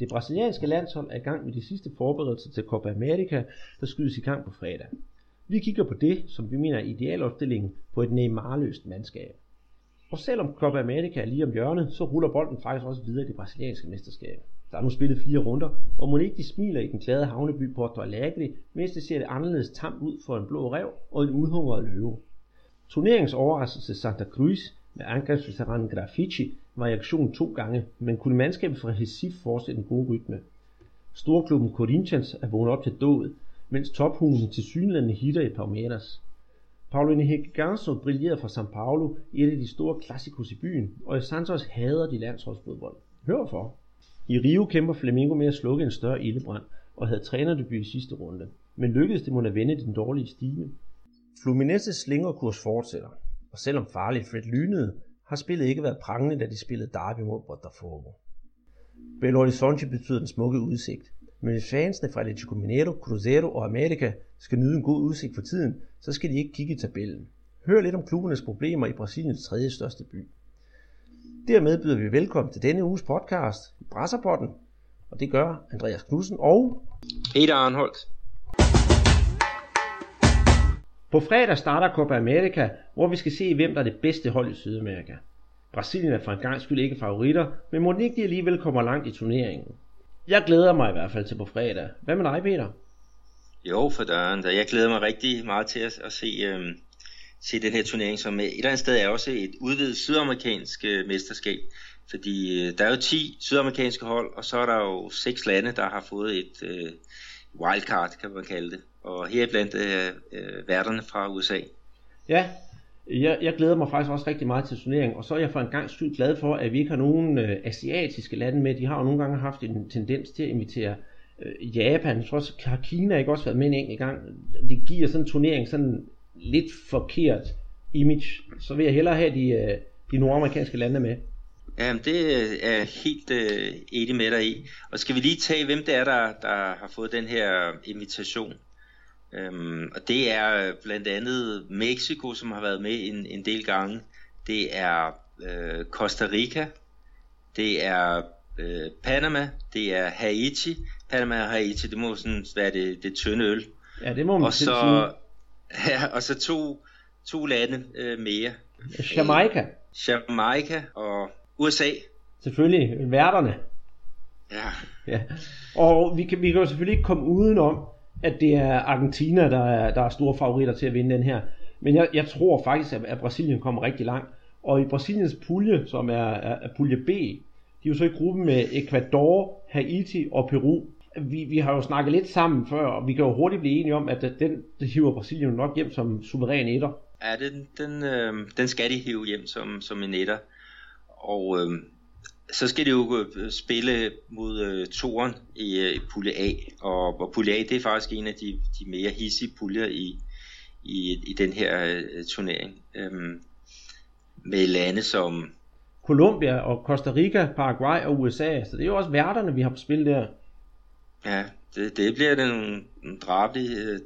Det brasilianske landshold er i gang med de sidste forberedelser til Copa America, der skydes i gang på fredag. Vi kigger på det, som vi mener er idealopstillingen på et Neymar-løst mandskab. Og selvom Copa America er lige om hjørnet, så ruller bolden faktisk også videre i det brasilianske mesterskab. Der er nu spillet fire runder, og må ikke de smiler i den glade havneby Porto Alegre, mens det ser det anderledes tamt ud for en blå rev og en udhungret løve. Turneringens overraskelse Santa Cruz med angrebsveteranen Graffiti var i aktion to gange, men kunne mandskabet fra Recife fortsætte en god rytme. Storklubben Corinthians er vågnet op til dødet, mens tophunden til synlande hitter i Palmeiras. Paulo Henrique Ganso brillerede fra São Paulo i et af de store klassikos i byen, og i Santos hader de landsholdsfodbold. Hør for. I Rio kæmper Flamengo med at slukke en større ildebrand og havde trænerdebut i sidste runde. Men lykkedes det må at vende den dårlige stime. Fluminenses slingerkurs fortsætter, og selvom farligt Fred lynede, har spillet ikke været prangende, da de spillede derby mod Botafogo. Belo Horizonte betyder den smukke udsigt, men hvis fansene fra Atletico Mineiro, Cruzeiro og America skal nyde en god udsigt for tiden, så skal de ikke kigge i tabellen. Hør lidt om klubbernes problemer i Brasiliens tredje største by. Dermed byder vi velkommen til denne uges podcast, Brasserpotten, og det gør Andreas Knudsen og Peter Arnholdt. På fredag starter Copa America, hvor vi skal se, hvem der er det bedste hold i Sydamerika. Brasilien er for en gang skyld ikke favoritter, men må ikke de alligevel kommer langt i turneringen. Jeg glæder mig i hvert fald til på fredag. Hvad med dig, Peter? Jo, for døren. Jeg glæder mig rigtig meget til at, at se, øhm, se den her turnering, som et eller andet sted er også et udvidet sydamerikansk øh, mesterskab. Fordi øh, der er jo 10 sydamerikanske hold, og så er der jo seks lande, der har fået et øh, wildcard, kan man kalde det. Og her blandt øh, øh, værterne fra USA. Ja, jeg, jeg glæder mig faktisk også rigtig meget til turneringen, og så er jeg for en gang skyld glad for, at vi ikke har nogen øh, asiatiske lande med. De har jo nogle gange haft en tendens til at invitere øh, Japan, jeg tror også, har Kina ikke også været med en enkelt gang. Det giver sådan en turnering sådan lidt forkert image. Så vil jeg hellere have de, øh, de nordamerikanske lande med. Jamen, det øh, er jeg helt øh, enig med dig i. Og skal vi lige tage, hvem det er, der, der har fået den her invitation? Øhm, og det er blandt andet Mexico, som har været med en, en del gange. Det er øh, Costa Rica. Det er øh, Panama. Det er Haiti. Panama og Haiti, det må sådan være det, det tynde øl. Ja, det må man og så, ja, og så to, to lande øh, mere. Jamaica. Jamaica og USA. Selvfølgelig, værterne. Ja. ja. Og vi kan, vi kan jo selvfølgelig ikke komme udenom, at det er Argentina, der er, der er store favoritter til at vinde den her. Men jeg, jeg tror faktisk, at, at Brasilien kommer rigtig langt. Og i Brasiliens pulje, som er, er, er pulje B, de er jo så i gruppen med Ecuador, Haiti og Peru. Vi, vi har jo snakket lidt sammen før, og vi kan jo hurtigt blive enige om, at den det hiver Brasilien nok hjem som suveræn etter. Ja, den, den, øh, den skal de hive hjem som, som en etter. Og øh, så skal de jo øh, spille mod øh, toren i, øh, i pulje A, og, og pulje A det er faktisk en af de, de mere hissige puljer i, i, i den her øh, turnering. Øhm, med lande som Colombia og Costa Rica, Paraguay og USA, så det er jo også værterne, vi har på spil der. Ja, det, det bliver den drabelige øh,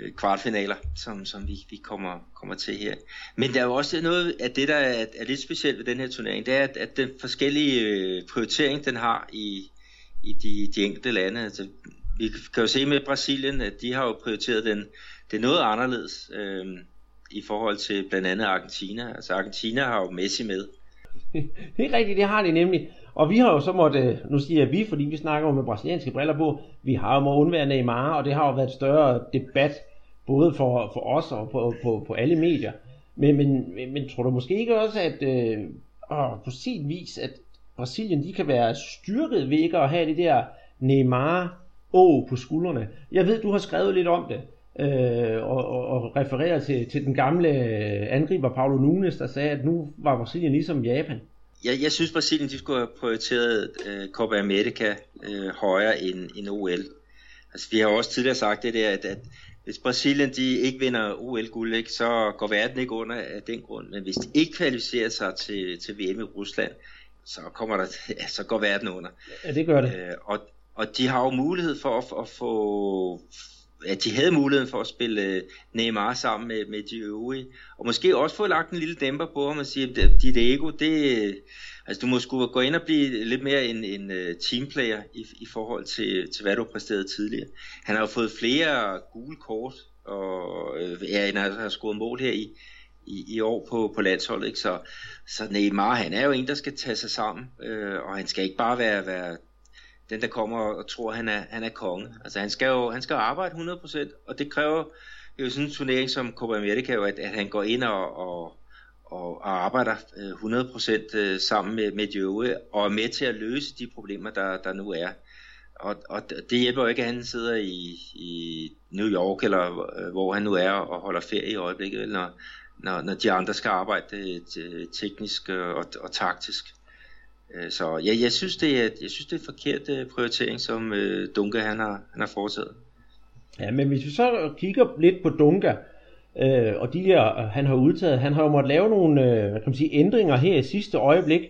Øh, kvartfinaler, som, som vi, vi kommer, kommer til her. Men der er jo også noget af det, der er, er lidt specielt ved den her turnering, det er, at, at den forskellige øh, prioritering, den har i, i de, de enkelte lande. Altså, vi kan jo se med Brasilien, at de har jo prioriteret den, det er noget anderledes øh, i forhold til blandt andet Argentina. Altså Argentina har jo Messi med. Det er rigtigt, det har de nemlig. Og vi har jo så måtte, øh, nu siger jeg vi, fordi vi snakker jo med brasilianske briller på, vi har jo måttet undvære Neymar, og det har jo været et større debat, både for, for os og på, på, på alle medier. Men, men, men, tror du måske ikke også, at øh, åh, på sin vis, at Brasilien de kan være styrket ved ikke at have det der Neymar å på skuldrene? Jeg ved, du har skrevet lidt om det, øh, og, og, og refererer til, til den gamle angriber Paulo Nunes, der sagde, at nu var Brasilien ligesom Japan. Jeg, jeg synes, Brasilien de skulle have prioriteret øh, Copa America øh, højere end, end OL. Altså, vi har også tidligere sagt det der, at, at hvis Brasilien de ikke vinder OL-guld, ikke, så går verden ikke under af den grund. Men hvis de ikke kvalificerer sig til, til VM i Rusland, så, kommer der, ja, så går verden under. Ja, det gør det. Øh, og, og de har jo mulighed for at, at få at de havde muligheden for at spille øh, Neymar sammen med, med de øvrige, og måske også få lagt en lille dæmper på ham og sige, at dit ego, det, altså du må skulle gå ind og blive lidt mere en, en øh, teamplayer i, i forhold til, til, hvad du præsterede tidligere. Han har jo fået flere gule kort, og øh, ja, han har scoret mål her i, i, i år på, på landsholdet, ikke? Så, så Neymar, han er jo en, der skal tage sig sammen, øh, og han skal ikke bare være, være den, der kommer og tror, han er, han er konge. Altså han skal jo han skal arbejde 100%, og det kræver jo sådan en turnering som Copa America, jo, at, at han går ind og, og, og, og arbejder øh, 100% øh, sammen med, med de øvrige, og er med til at løse de problemer, der, der nu er. Og, og det hjælper jo ikke, at han sidder i, i New York, eller øh, hvor han nu er, og holder ferie i øjeblikket, når, når, når de andre skal arbejde teknisk og, og taktisk. Så ja, jeg synes det er, jeg synes det er forkert prioritering som Dunga han har, han har foretaget. Ja, men hvis vi så kigger lidt på Dunga øh, og de der han har udtaget, han har jo måttet lave nogle øh, kan man sige, ændringer her i sidste øjeblik.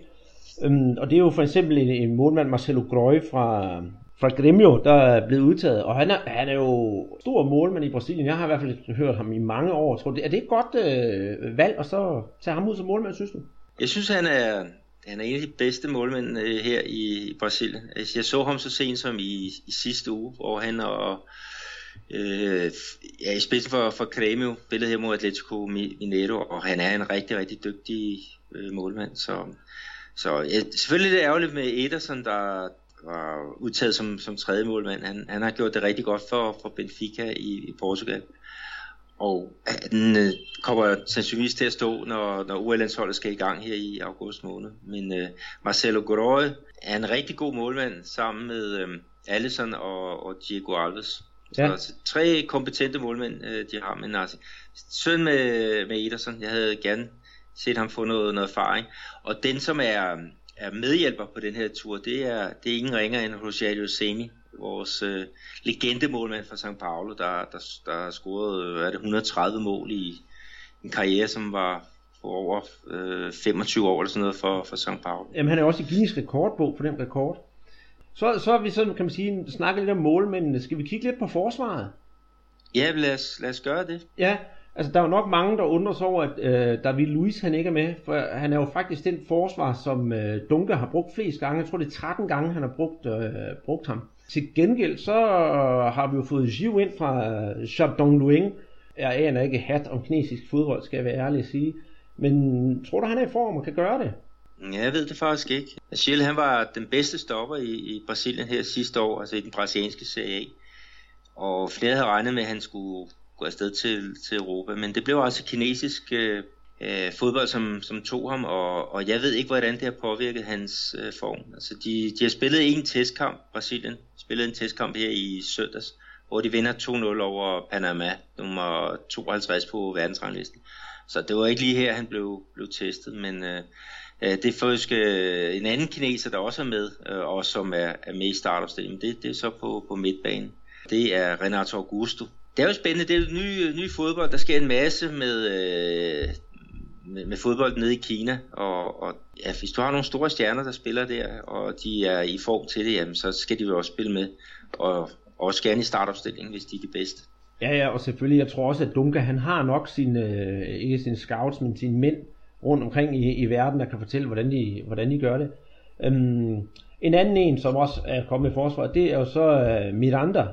Øhm, og det er jo for eksempel en, en målmand Marcelo Grøy fra, fra Grêmio, der er blevet udtaget, og han er, han er jo stor målmand i Brasilien. Jeg har i hvert fald hørt ham i mange år. Tror du, er det et godt øh, valg at så tage ham ud som målmand, synes du? Jeg synes, han er, han er en af de bedste målmænd øh, her i, i Brasilien. Altså, jeg så ham så sent som i, i sidste uge, hvor han og øh, ja, i spidsen for, for Cremio spillede her mod Atletico Mineiro, og han er en rigtig, rigtig dygtig øh, målmand. Så, så ja, selvfølgelig er det ærgerligt med Ederson, der var udtaget som, som tredje målmand. Han, han har gjort det rigtig godt for, for Benfica i, i Portugal. Og den øh, kommer sandsynligvis til at stå, når, når UL-landsholdet skal i gang her i august måned. Men øh, Marcelo Godoy er en rigtig god målmand sammen med øh, Allison og, og Diego Alves. Ja. Så tre kompetente målmænd, øh, de har. Men altså, søn med, med Ederson, jeg havde gerne set ham få noget, noget erfaring. Og den, som er, er medhjælper på den her tur, det er, det er ingen ringer end Rosario Semi, vores øh, legendemålmand fra St. Paulo, der, der, der har scoret øh, er det 130 mål i en karriere, som var for over øh, 25 år eller sådan noget for, for St. Paulo. Jamen han er også i Guinness rekordbog for den rekord. Så, så er vi sådan, kan man sige, snakket lidt om målmændene. Skal vi kigge lidt på forsvaret? Ja, lad os, lad os gøre det. Ja, altså der er jo nok mange, der undrer sig over, at øh, David Luiz han ikke er med, for han er jo faktisk den forsvar, som øh, Dunker har brugt flest gange. Jeg tror, det er 13 gange, han har brugt, øh, brugt ham. Til gengæld så har vi jo fået Jiu ind fra Shabdong Luing. Jeg aner ikke hat om kinesisk fodbold, skal jeg være ærlig at sige. Men tror du, han er i form og kan gøre det? Ja, jeg ved det faktisk ikke. Achille, han var den bedste stopper i, i Brasilien her sidste år, altså i den brasilianske Serie A. Og flere havde regnet med, at han skulle gå afsted til, til Europa, men det blev altså kinesisk øh, øh, fodbold, som, som tog ham, og, og jeg ved ikke, hvordan det har påvirket hans øh, form. Altså, de, de har spillet en testkamp, Brasilien spillede en testkamp her i søndags, hvor de vinder 2-0 over Panama, nummer 52 på verdensranglisten. Så det var ikke lige her, han blev, blev testet, men øh Øh, det er faktisk øh, en anden kineser, der også er med, øh, og som er, er med i startopstillingen. Det, det er så på, på midtbanen. Det er Renato Augusto. Det er jo spændende, det er jo ny, ny fodbold. Der sker en masse med, med, med fodbold nede i Kina, og, og ja, hvis du har nogle store stjerner, der spiller der, og de er i form til det, jamen, så skal de jo også spille med, og også gerne i startopstillingen, hvis de er de bedste. Ja, ja, og selvfølgelig, jeg tror også, at Dunga, han har nok sine, ikke sine scouts, men sine mænd rundt omkring i, i verden, der kan fortælle, hvordan de, hvordan de gør det. Um, en anden en, som også er kommet i forsvaret, det er jo så uh, Miranda,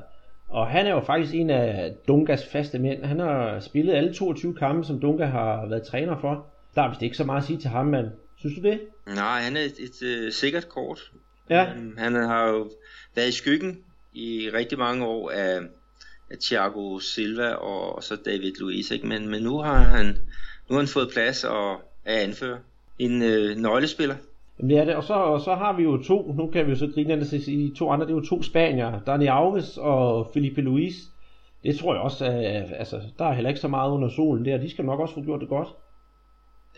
og han er jo faktisk en af Dungas faste mænd. Han har spillet alle 22 kampe, som Dunga har været træner for. Der er vist ikke så meget at sige til ham, men synes du det? Nej, han er et, et, uh, sikkert kort. Ja. Um, han har jo været i skyggen i rigtig mange år af, af Thiago Silva og, og så David Luiz, ikke? Men, men nu har han nu har han fået plads og er anfører. En øh, nøglespiller. Jamen det er det, og så, og så har vi jo to, nu kan vi jo så grine af det, i to andre, det er jo to spanier, Dani Alves og Felipe Luis. Det tror jeg også, at, altså, der er heller ikke så meget under solen der, de skal nok også få gjort det godt.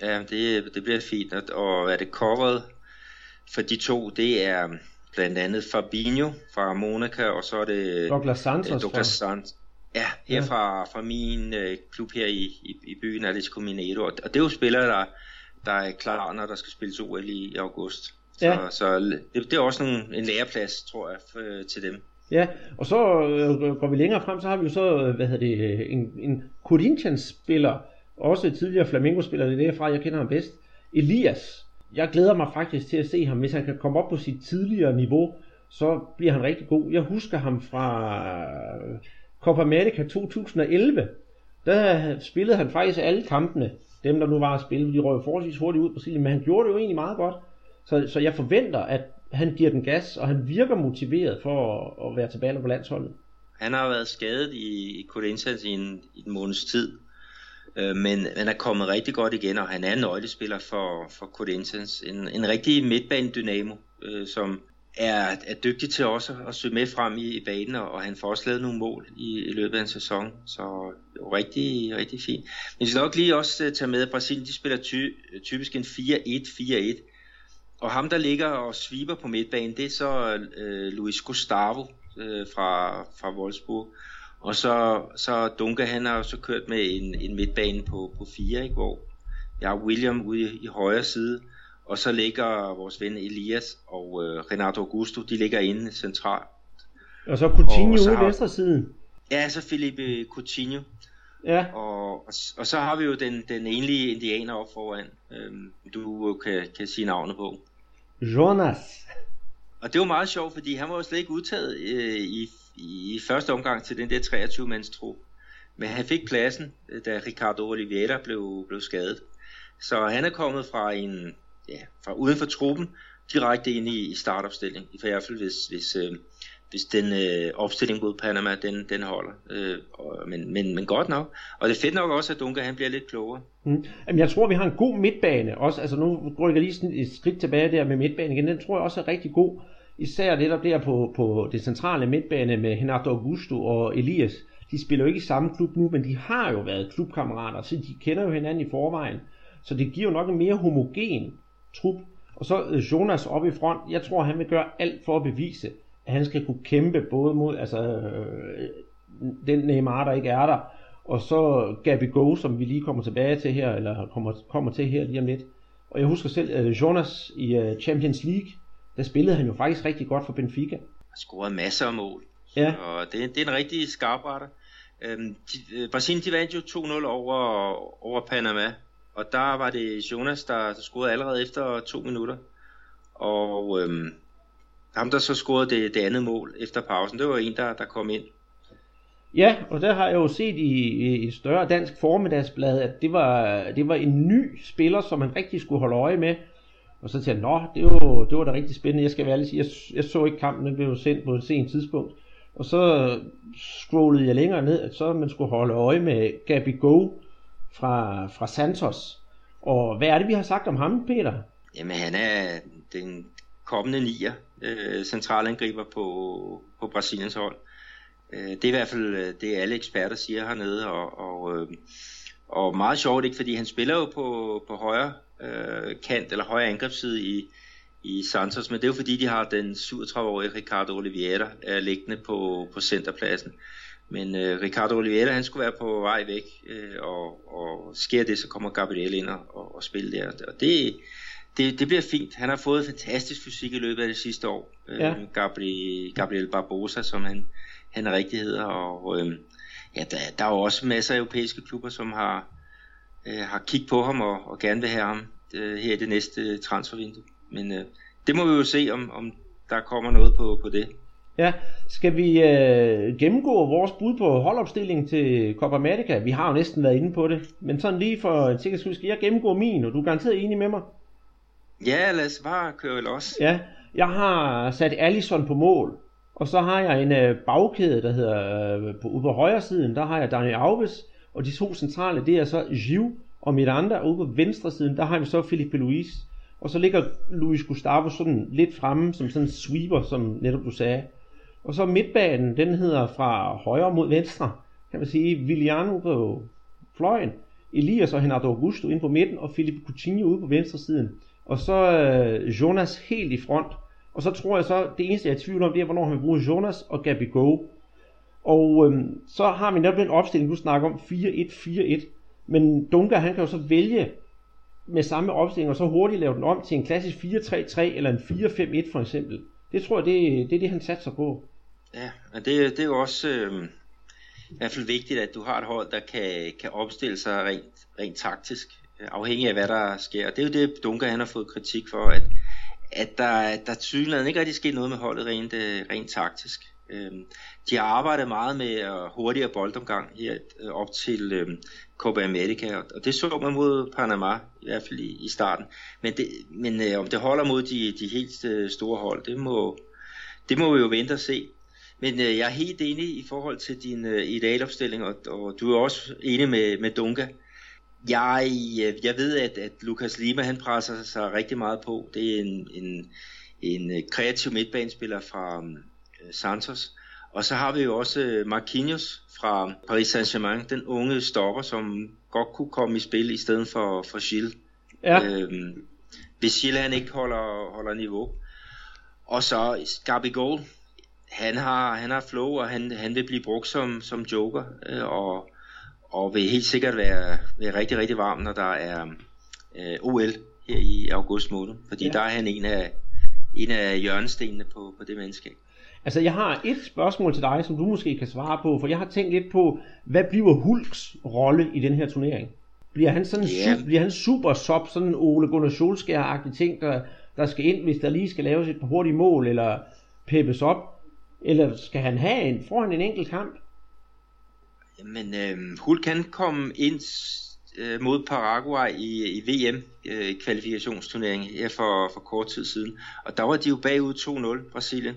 Ja, det, det bliver fint, og er det coveret for de to, det er blandt andet Fabinho fra Monaca, og så er det Douglas Santos. Øh, Douglas Santos. Ja, her. Fra, fra min øh, klub her i, i, i byen, Atletico Mineiro. Og det er jo spillere, der, der er klar, når der skal spilles OL i, i august. Så, ja. så det, det er også nogle, en læreplads, tror jeg, for, til dem. Ja, og så øh, går vi længere frem, så har vi jo så, øh, hvad hedder det, en, en Corinthians-spiller, også tidligere Flamengo-spiller, det er derfra, jeg kender ham bedst, Elias. Jeg glæder mig faktisk til at se ham, hvis han kan komme op på sit tidligere niveau, så bliver han rigtig god. Jeg husker ham fra øh, Copa America 2011. Der spillede han faktisk alle kampene, dem der nu var at spille, de røg forholdsvis hurtigt ud på Brasilien, men han gjorde det jo egentlig meget godt. Så, så jeg forventer, at han giver den gas, og han virker motiveret for at, at være tilbage på landsholdet. Han har været skadet i, Corinthians i en, i en måneds tid, øh, men han er kommet rigtig godt igen, og han er en nøglespiller for, for Corinthians. En, en rigtig midtbanedynamo, øh, som er, er dygtig til også at søge med frem i, i banen, og, og han får også lavet nogle mål i, i løbet af en sæson, så rigtig, rigtig fint. Men vi skal nok lige også øh, tage med, at Brasilien de spiller ty, typisk en 4-1-4-1, og ham, der ligger og sviber på midtbanen, det er så øh, Luis Gustavo øh, fra, fra Wolfsburg. Og så, så Dunke, han har så kørt med en, en midtbane på, på 4, ikke? hvor jeg har William ude i, i højre side, og så ligger vores ven Elias og øh, Renato Augusto, de ligger inde centralt. Og så Coutinho ude i venstre siden. Ja, så Felipe Coutinho. Ja. Og, og, og så har vi jo den, den enlige indianer op foran, øhm, du kan, kan sige navnet på. Jonas. Og det var meget sjovt, fordi han var jo slet ikke udtaget øh, i, i første omgang til den der 23-mands tro. Men han fik pladsen, øh, da Ricardo Oliveira blev, blev skadet. Så han er kommet fra en ja, fra uden for truppen direkte ind i, i startopstilling. I hvert fald hvis, hvis, øh, hvis den øh, opstilling mod Panama, den, den holder. Øh, og, men, men, men godt nok. Og det er fedt nok også, at Dunker han bliver lidt klogere. Mm. Jamen, jeg tror, vi har en god midtbane også. Altså nu går jeg lige sådan et skridt tilbage der med midtbanen igen. Den tror jeg også er rigtig god. Især det, der på, på det centrale midtbane med Renato Augusto og Elias. De spiller jo ikke i samme klub nu, men de har jo været klubkammerater, så de kender jo hinanden i forvejen. Så det giver jo nok en mere homogen trup. Og så øh, Jonas op i front. Jeg tror, han vil gøre alt for at bevise, at han skal kunne kæmpe både mod altså, øh, den Neymar, der ikke er der, og så Gabi Go, som vi lige kommer tilbage til her, eller kommer, kommer til her lige om lidt. Og jeg husker selv, uh, Jonas i uh, Champions League, der spillede han jo faktisk rigtig godt for Benfica. Han scorede masser af mål. Ja. Og det, det er en rigtig skarpretter. Øhm, de, Brasilien de vandt jo 2-0 over, over Panama, og der var det Jonas, der, der scorede allerede efter to minutter. Og øhm, ham, der så scorede det, det andet mål efter pausen, det var en, der, der kom ind. Ja, og der har jeg jo set i, i et større dansk formiddagsblad, at det var, det var en ny spiller, som man rigtig skulle holde øje med. Og så tænkte jeg, nå, det var, det var da rigtig spændende. Jeg skal være ærlig sige, jeg, jeg så ikke kampen, den blev sendt på et sent tidspunkt. Og så scrollede jeg længere ned, at så man skulle holde øje med Gabi Go, fra, fra Santos. Og hvad er det, vi har sagt om ham, Peter? Jamen, han er den kommende nier, øh, centralangriber på, på Brasiliens hold. Øh, det er i hvert fald øh, det, alle eksperter siger hernede, og, og, øh, og meget sjovt, ikke, fordi han spiller jo på, på højre øh, kant, eller højre angrebsside i, i Santos, men det er jo fordi, de har den 37-årige Ricardo Oliveira øh, liggende på, på centerpladsen. Men øh, Ricardo Oliveira, han skulle være på vej væk, øh, og, og sker det, så kommer Gabriel ind og, og spiller der. Og det, det, det bliver fint. Han har fået fantastisk fysik i løbet af det sidste år. Øh, ja. Gabriel, Gabriel Barbosa, som han, han rigtig hedder. Og øh, ja, der, der er jo også masser af europæiske klubber, som har, øh, har kigget på ham og, og gerne vil have ham øh, her i det næste transfervindue. Men øh, det må vi jo se, om, om der kommer noget på, på det. Ja, skal vi øh, gennemgå vores bud på holdopstillingen til Copa America? Vi har jo næsten været inde på det, men sådan lige for en sikkerheds skyld, skal jeg gennemgå min, og du er garanteret enig med mig? Ja, lad os bare køre også. Ja, jeg har sat Allison på mål, og så har jeg en øh, bagkæde, der hedder, øh, på, ude på højre siden, der har jeg Daniel Alves, og de to centrale, det er så Giv og Miranda, og ude på venstre siden, der har vi så Felipe Luis. Og så ligger Luis Gustavo sådan lidt fremme, som sådan en sweeper, som netop du sagde. Og så midtbanen, den hedder fra højre mod venstre, kan man sige, Viliano på fløjen, Elias og Renato Augusto ind på midten, og Felipe Coutinho ude på venstre siden. Og så øh, Jonas helt i front. Og så tror jeg så, det eneste jeg er i tvivl om, det er, hvornår han bruger Jonas og Gabi Go. Og øhm, så har vi netop den opstilling, du snakker om, 4-1-4-1. Men Dunker, han kan jo så vælge med samme opstilling, og så hurtigt lave den om til en klassisk 4-3-3 eller en 4-5-1 for eksempel. Det tror jeg, det, det er det, han satser på. Ja, og det, det er jo også øh, i hvert fald vigtigt, at du har et hold, der kan, kan opstille sig rent, rent taktisk, øh, afhængig af hvad der sker. Det er jo det, Dunker han har fået kritik for, at, at der, der tydeligvis ikke rigtig sket noget med holdet rent, øh, rent taktisk. Øhm, de har arbejdet meget med hurtigere boldomgang her øh, op til øhm, Copa America, og det så man mod Panama, i hvert fald i, i starten. Men, det, men om det holder mod de, de helt store hold, det må, det må vi jo vente og se. Men uh, jeg er helt enig i forhold til din uh, idealopstilling, og, og du er også enig med, med Dunga. Jeg, jeg ved, at, at Lukas Lima han presser sig rigtig meget på. Det er en, en, en kreativ midtbanespiller fra um, Santos. Og så har vi jo også Marquinhos fra Paris Saint-Germain, den unge stopper, som godt kunne komme i spil i stedet for, for Gilles. Ja. Øhm, hvis Gilles han ikke holder, holder niveau. Og så Gabigol, han har, han har flow, og han, han vil blive brugt som, som joker, øh, og, og vil helt sikkert være, være rigtig, rigtig varm, når der er øh, OL her i august måned. Fordi ja. der er han en af, en af hjørnestenene på, på det menneske. Altså, jeg har et spørgsmål til dig, som du måske kan svare på, for jeg har tænkt lidt på, hvad bliver Hulks rolle i den her turnering? Bliver han sådan yeah. bliver han super sop, sådan en Ole Gunnar Solskjaer-agtig ting, der, der skal ind, hvis der lige skal laves et par hurtige mål, eller peppes op? Eller skal han have en, får han en enkelt kamp? Jamen, øh, Hulk kan komme ind øh, mod Paraguay i, i VM øh, kvalifikationsturnering her for, for kort tid siden. Og der var de jo bagud 2-0 Brasilien.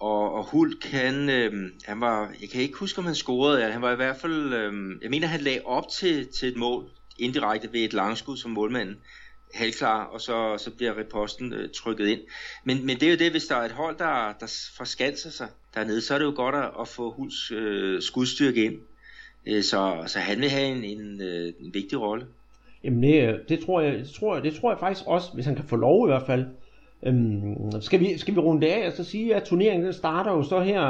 Og, og Hulk, han, øh, han var, jeg kan ikke huske, om han scorede, han var i hvert fald, øh, jeg mener, han lagde op til, til et mål, indirekte ved et langskud som målmanden, halvklar, og så, så bliver reposten øh, trykket ind. Men, men det er jo det, hvis der er et hold, der, der forskanser sig dernede, så er det jo godt at, at få Huls øh, skudstyrke ind. Øh, så, så han vil have en, en, øh, en vigtig rolle. Jamen det, øh, det, tror jeg, det, tror jeg, det tror jeg faktisk også, hvis han kan få lov i hvert fald. Øhm, skal, vi, skal vi runde af og så sige, at turneringen den starter jo så her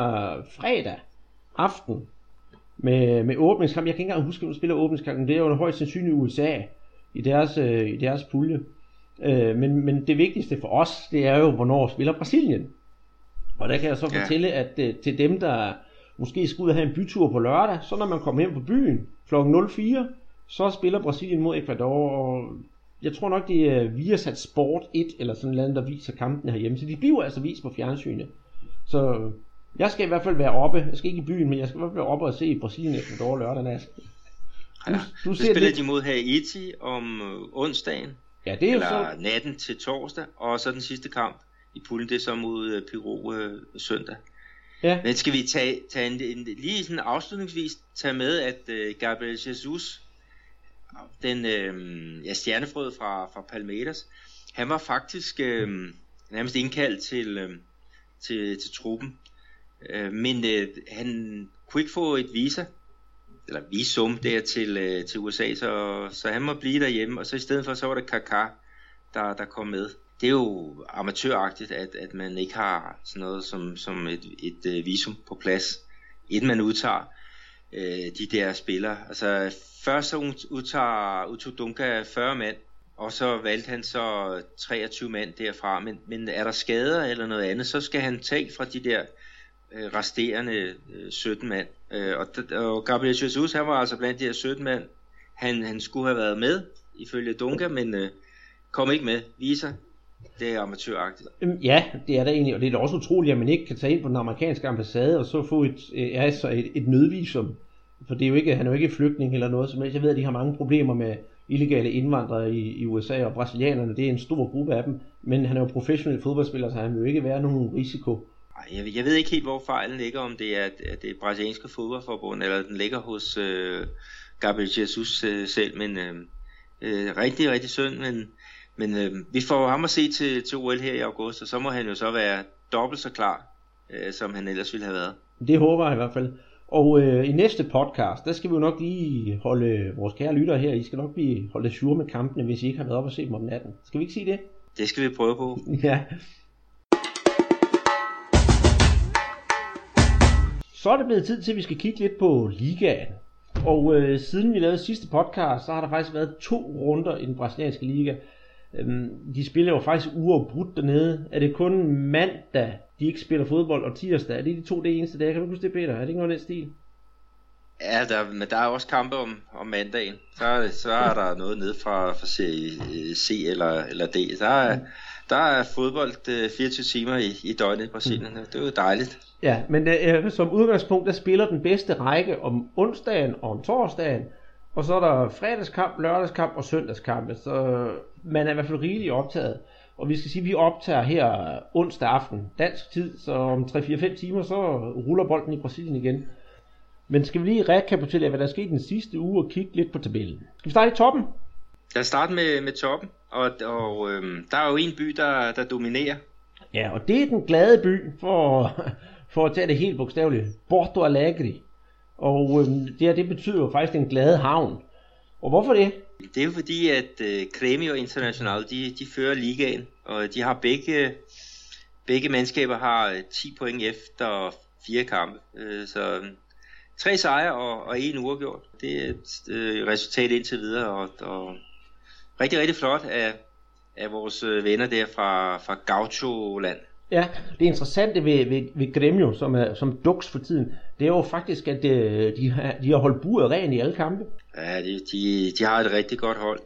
fredag aften med, med åbningskamp. Jeg kan ikke engang huske, hvem der spiller åbningskampen. Det er jo højst sandsynligt USA i deres, øh, i deres pulje. Øh, men, men det vigtigste for os, det er jo, hvornår spiller Brasilien. Og der kan jeg så ja. fortælle, at øh, til dem, der måske skal ud og have en bytur på lørdag, så når man kommer hjem på byen kl. 04, så spiller Brasilien mod Ecuador, og jeg tror nok, det er Viasat Sport 1 eller sådan noget, der viser kampen herhjemme. Så de bliver altså vist på fjernsynet. Så jeg skal i hvert fald være oppe. Jeg skal ikke i byen, men jeg skal i hvert fald være oppe og se Brasilien Ecuador lørdag nat. Du, du ser spiller lidt... de mod Haiti om øh, onsdagen. Ja, det er eller så... natten til torsdag. Og så den sidste kamp i puljen, det er så mod øh, Peru øh, søndag. Ja. Men skal vi tage, tage en, en, lige sådan afslutningsvis tage med, at øh, Gabriel Jesus den øh, ja, stjernefrød fra, fra Palmeiras, han var faktisk øh, nærmest indkaldt til, øh, til, til truppen. Øh, men øh, han kunne ikke få et visa, eller visum der til, øh, til USA, så, så han må blive derhjemme, og så i stedet for, så var det Kaká, der, der kom med. Det er jo amatøragtigt, at, at man ikke har sådan noget som, som et, et, øh, visum på plads, inden man udtager øh, de der spillere. Altså først så udtager, udtog Dunka 40 mand, og så valgte han så 23 mand derfra. Men, men er der skader eller noget andet, så skal han tage fra de der øh, resterende øh, 17 mand. Øh, og, og Gabriel Jesus, han var altså blandt de her 17 mand. Han, han skulle have været med, ifølge Dunga, men øh, kom ikke med. Viser, det er amatøragtigt. Øhm, ja, det er det egentlig, og det er da også utroligt, at man ikke kan tage ind på den amerikanske ambassade og så få et, øh, altså et, et nødvisum. For det er jo ikke, han er jo ikke flygtning eller noget som helst. Jeg ved, at de har mange problemer med illegale indvandrere i, i USA, og brasilianerne, det er en stor gruppe af dem. Men han er jo professionel fodboldspiller, så han vil jo ikke være nogen risiko. Jeg, jeg ved ikke helt, hvor fejlen ligger, om det er at det brasilianske fodboldforbund, eller den ligger hos øh, Gabriel Jesus øh, selv, men øh, øh, rigtig, rigtig synd, men men øh, vi får ham at se til, til OL her i august, og så må han jo så være dobbelt så klar, øh, som han ellers ville have været. Det håber jeg i hvert fald. Og øh, i næste podcast, der skal vi jo nok lige holde vores kære lyttere her, I skal nok blive holdt sure med kampene, hvis I ikke har været op og se dem om natten. Skal vi ikke sige det? Det skal vi prøve på. ja. Så er det blevet tid til, at vi skal kigge lidt på ligaen. Og øh, siden vi lavede sidste podcast, så har der faktisk været to runder i den brasilianske liga. Øhm, de spiller jo faktisk uafbrudt dernede. Er det kun mandag de ikke spiller fodbold, og tirsdag, er det de to det eneste dage? Kan du huske det, Peter? Er det ikke noget af den stil? Ja, der, men der er også kampe om, om mandagen. Så, så er der noget ned fra, fra serie C eller, eller D. Der er, der er fodbold 24 timer i, i døgnet i Brasilien. Mm. Det er jo dejligt. Ja, men øh, som udgangspunkt, der spiller den bedste række om onsdagen og om torsdagen, og så er der fredagskamp, lørdagskamp og søndagskamp. Så man er i hvert fald rigeligt optaget. Og vi skal sige, at vi optager her onsdag aften dansk tid, så om 3-4-5 timer, så ruller bolden i Brasilien igen. Men skal vi lige rekapitulere, hvad der er sket den sidste uge og kigge lidt på tabellen. Skal vi starte i toppen? Lad os starte med, med toppen, og, og øhm, der er jo en by, der, der dominerer. Ja, og det er den glade by, for, for at tage det helt bogstaveligt. Porto Alegre. Og øhm, det her, det betyder jo faktisk en glade havn. Og hvorfor det? Det er jo fordi, at øh, Grêmio International, de, de fører ligaen, og de har begge, begge mandskaber har 10 øh, point efter fire kampe. Øh, så tre sejre og, og en uafgjort. Det er et øh, resultat indtil videre, og, og rigtig, rigtig flot af, af vores øh, venner der fra, fra Gaucho-land. Ja, det interessante ved, ved, ved Gremio, som er som duks for tiden, det er jo faktisk, at øh, de, har, de har holdt buret ren i alle kampe. Ja, de, de, de har et rigtig godt hold.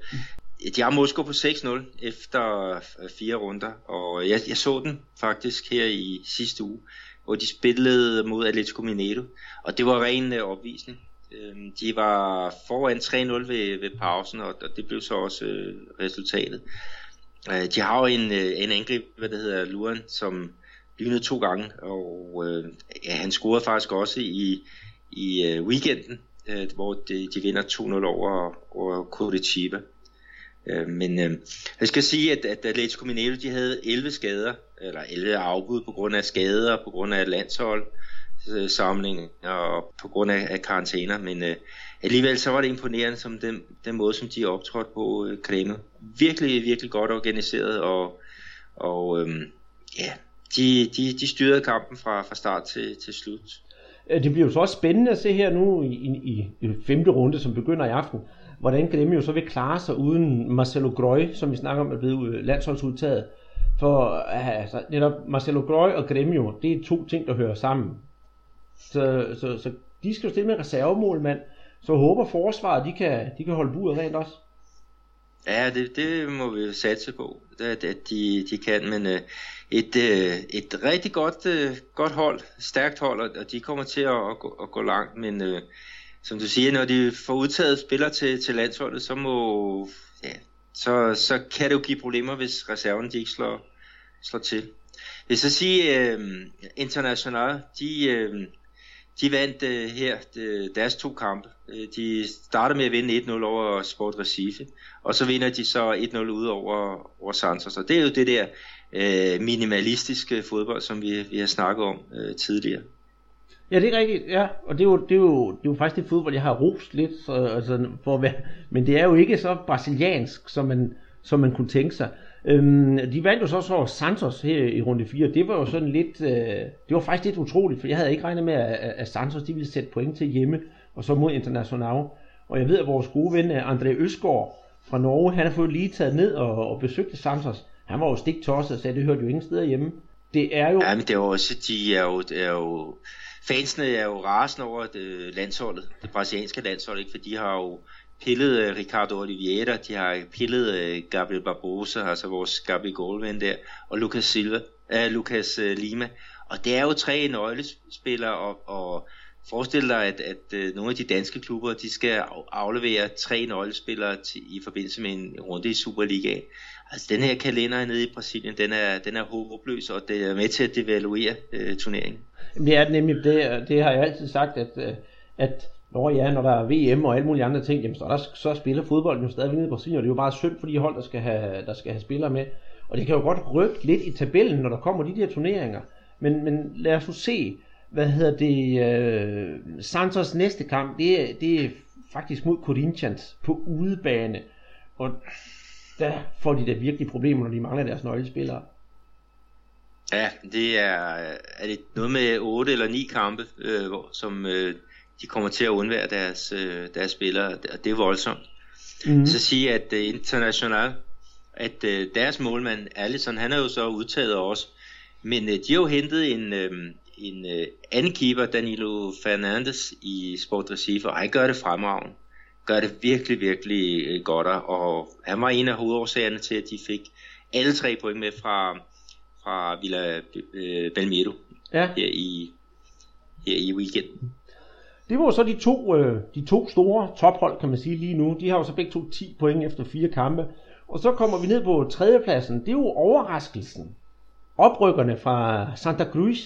De har måske på 6-0 efter fire runder, og jeg, jeg så den faktisk her i sidste uge, hvor de spillede mod Atletico Mineiro, og det var ren øh, opvisning. Øhm, de var foran 3-0 ved, ved pausen, og det blev så også øh, resultatet. Øh, de har jo en, øh, en angreb, hvad det hedder, Luren, som lynede to gange, og øh, ja, han scorede faktisk også i, i øh, weekenden, øh, hvor de, de vinder 2-0 over, over Curitiba. Øh, men øh, jeg skal sige, at, at Atletico Mineiro de havde 11 skader, eller 11 afbud på grund af skader, på grund af landshold, øh, Øh, samling og på grund af, af karantæner, men øh, alligevel så var det imponerende som den, den måde, som de optrådte på øh, Kreme. Virkelig, virkelig godt organiseret, og, og øh, ja, de, de, de styrede kampen fra, fra start til, til slut. Øh, det bliver jo så også spændende at se her nu i, i, i femte runde, som begynder i aften, hvordan Grêmio jo så vil klare sig uden Marcelo Grøy, som vi snakker om er blevet øh, landsholdsudtaget. For altså, netop Marcelo Grøy og Grêmio, det er to ting, der hører sammen. Så, så, så de skal jo stille med reservemålmand, så håber forsvaret, de kan, de kan holde buret rent også. Ja, det, det må vi jo satse på, at, at de, de kan, men uh, et, uh, et rigtig godt, uh, godt hold, stærkt hold, og de kommer til at, at, gå, at gå langt, men uh, som du siger, når de får udtaget spillere til, til landsholdet, så må ja, så, så kan det jo give problemer, hvis reserven de ikke slår, slår til. Jeg så sige, uh, International, de, uh, de vandt uh, her uh, deres to kampe. Øh, de starter med at vinde 1-0 over Sport Recife, og så vinder de så 1-0 ud over, over Santos. Og det er jo det der uh, minimalistiske fodbold, som vi, vi har snakket om uh, tidligere. Ja, det er rigtigt, ja. Og det er jo, det er jo, det er jo faktisk det fodbold, jeg har rost lidt, så, altså, for at være, men det er jo ikke så brasiliansk, som man, som man kunne tænke sig. Øhm, de vandt jo så så Santos her i runde 4. Det var jo sådan lidt, øh, det var faktisk lidt utroligt, for jeg havde ikke regnet med, at, at Santos de ville sætte point til hjemme, og så mod International. Og jeg ved, at vores gode ven øh, André Øsgaard fra Norge, han har fået lige taget ned og, og besøgt Santos. Han var jo stik tosset og sagde, det hørte jo ingen steder hjemme. Det er jo... Ja, men det er også, de er jo, det er jo fansene er jo rasende over det landsholdet, det brasilianske landshold, ikke? for de har jo pillet øh, Ricardo Oliveira, de har pillet øh, Gabriel Barbosa, altså vores Gabriel Goldman der, og Lucas Silva, uh, Lucas Lima. Og det er jo tre nøglespillere, og, og forestil dig, at, at nogle af de danske klubber, de skal aflevere tre nøglespillere til, i forbindelse med en runde i Superligaen. Altså den her kalender nede i Brasilien, den er, den er håbløs, og det er med til at devaluere øh, turneringen. Det er nemlig, det, det har jeg altid sagt, at, at Nå ja, når der er VM og alle mulige andre ting, jamen, så, der, så spiller fodbolden jo stadig nede i Brasilien, og det er jo bare synd for de hold, der skal, have, der skal have spillere med. Og det kan jo godt rykke lidt i tabellen, når der kommer de der turneringer. Men, men lad os nu se, hvad hedder det, uh, Santos næste kamp, det er, det er faktisk mod Corinthians på udebane. Og der får de da virkelig problemer, når de mangler deres nøglespillere. Ja, det er, er det noget med 8 eller 9 kampe, øh, som øh, de kommer til at undvære deres, øh, deres spillere, og det er voldsomt. Mm. Så sige, at øh, international, at øh, deres målmand, Allison, han er jo så udtaget også Men øh, de har jo hentet en, øh, en øh, anden keeper, Danilo Fernandes i Sport Recife, og han gør det fremragende. Gør det virkelig, virkelig øh, godt, og han var en af hovedårsagerne til, at de fik alle tre point med fra, fra Villa øh, Belmiro ja. her, i, her i weekenden. Det var så de to, øh, de to store tophold, kan man sige lige nu. De har jo så begge to 10 point efter fire kampe. Og så kommer vi ned på tredjepladsen. Det er jo overraskelsen. Oprykkerne fra Santa Cruz,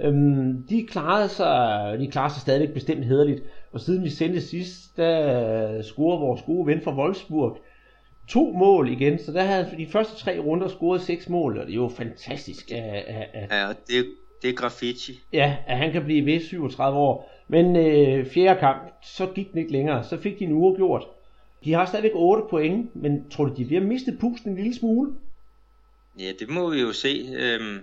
øhm, de klarede sig, de klarede sig stadigvæk bestemt hederligt. Og siden vi sendte sidst, der scorede vores gode ven fra Wolfsburg to mål igen. Så der havde de første tre runder scoret seks mål, og det er jo fantastisk. At, at, at, ja, det, det er graffiti. Ja, at han kan blive ved 37 år. Men øh, fjerde kamp, så gik den ikke længere. Så fik de en uafgjort. De har stadigvæk 8 point, men tror du, de bliver mistet pusten en lille smule? Ja, det må vi jo se. Øhm,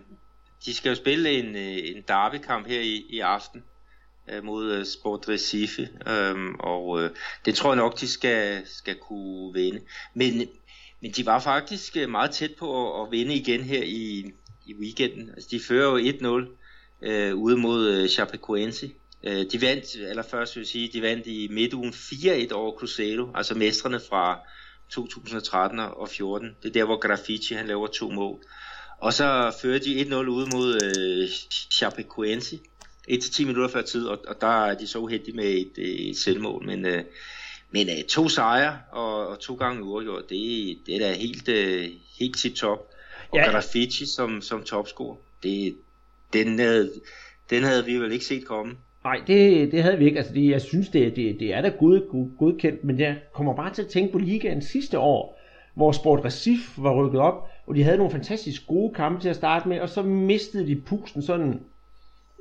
de skal jo spille en, øh, en derbykamp her i, i aften øh, mod uh, Sport Recife, øhm, og øh, det tror jeg nok, de skal, skal kunne vinde. Men, men de var faktisk øh, meget tæt på at, at vinde igen her i, i weekenden. Altså, de fører jo 1-0 øh, ude mod øh, Chapecoense. Øh, de vandt, eller først vil jeg sige, de vandt i midtugen 4-1 over Cruzeiro, altså mestrene fra 2013 og 14. Det er der, hvor Graffiti han laver to mål. Og så fører de 1-0 ude mod øh, Chapecoense, 1-10 minutter før tid, og, og der er de så uheldige med et, et selvmål. Men, øh, men øh, to sejre og, og to gange uafgjort, det, det er da helt, øh, helt tip top. Og ja. Graffiti som, som topscorer, det, den, øh, den havde vi vel ikke set komme. Nej, det, det havde vi ikke. Altså, det, jeg synes, det, det, det er da god, god, godkendt, men jeg kommer bare til at tænke på ligaen sidste år, hvor Sport Recif var rykket op, og de havde nogle fantastisk gode kampe til at starte med, og så mistede de pusten sådan,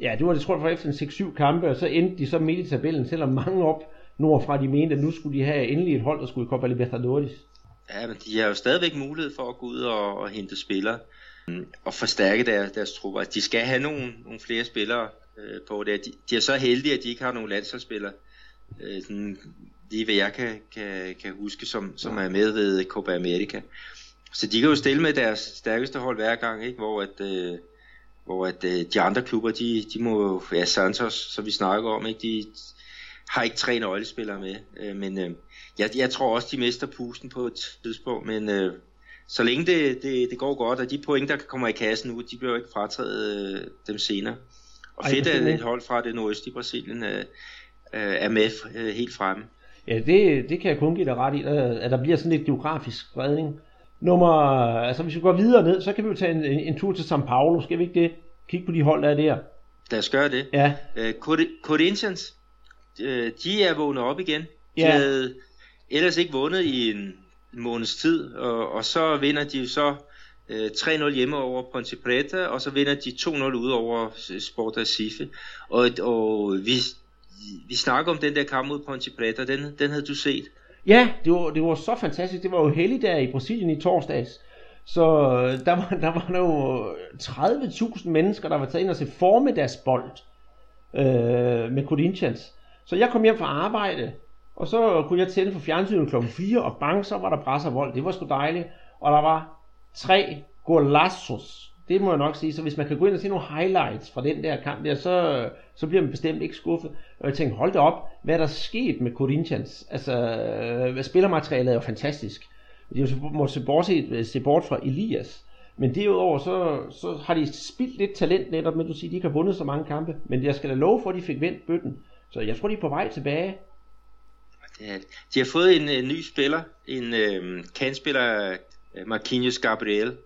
ja, det var det, tror jeg, for efter en 6-7 kampe, og så endte de så midt i tabellen, selvom mange op nordfra, de mente, at nu skulle de have endelig et hold, der skulle i Copa Libertadores. Ja, men de har jo stadigvæk mulighed for at gå ud og, og hente spillere mm, og forstærke deres, deres trupper. Altså, de skal have nogle, nogle flere spillere øh, på det. De, de er så heldige, at de ikke har nogen landsholdsspillere. Øh, sådan, lige hvad jeg kan, kan, kan huske, som, som er med ved Copa America. Så de kan jo stille med deres stærkeste hold hver gang, ikke? hvor at, øh, hvor at øh, de andre klubber, de, de må, ja, Santos, som vi snakker om, ikke? de har ikke tre nøglespillere med. Øh, men øh, jeg, jeg tror også, de mister pusten på et tidspunkt, men øh, så længe det, det, det går godt, og de point, der kommer i kassen nu, de bliver jo ikke frataget øh, dem senere. Og fedt, at et hold fra det nordøstlige Brasilien øh, øh, er med øh, helt fremme. Ja, det, det kan jeg kun give dig ret i, at der bliver sådan lidt geografisk spredning. Nummer, altså hvis vi går videre ned, så kan vi jo tage en, en, en tur til São Paulo, skal vi ikke det? Kig på de hold, der er der. Lad os gøre det. Ja. Uh, Corinthians, de er vågnet op igen. De ja. havde ellers ikke vundet i en måneds tid, og, og så vinder de så Øh, 3-0 hjemme over Ponte Preta, og så vinder de 2-0 ud over øh, Sport Recife. Og, og vi, vi snakker om den der kamp mod Ponte Preta, den, den havde du set. Ja, det var, det var så fantastisk. Det var jo heldig der i Brasilien i torsdags. Så øh, der var der var jo 30.000 mennesker, der var taget ind og se formiddagsbold øh, med Corinthians. Så jeg kom hjem fra arbejde, og så kunne jeg tænde for fjernsynet klokken 4, og bang, så var der bræs og vold. Det var sgu dejligt. Og der var tre golazos. Det må jeg nok sige. Så hvis man kan gå ind og se nogle highlights fra den der kamp der, så, så bliver man bestemt ikke skuffet. Og jeg tænkte, hold da op, hvad er der sket med Corinthians? Altså, øh, spillermaterialet er jo fantastisk. De må se bort, se, se bort fra Elias. Men derudover, så, så har de spildt lidt talent netop, men du siger, de ikke har vundet så mange kampe. Men jeg skal da love for, at de fik vendt bøtten. Så jeg tror, de er på vej tilbage. De har fået en, en ny spiller, en øh, kandspiller, Marquinhos Gabriel.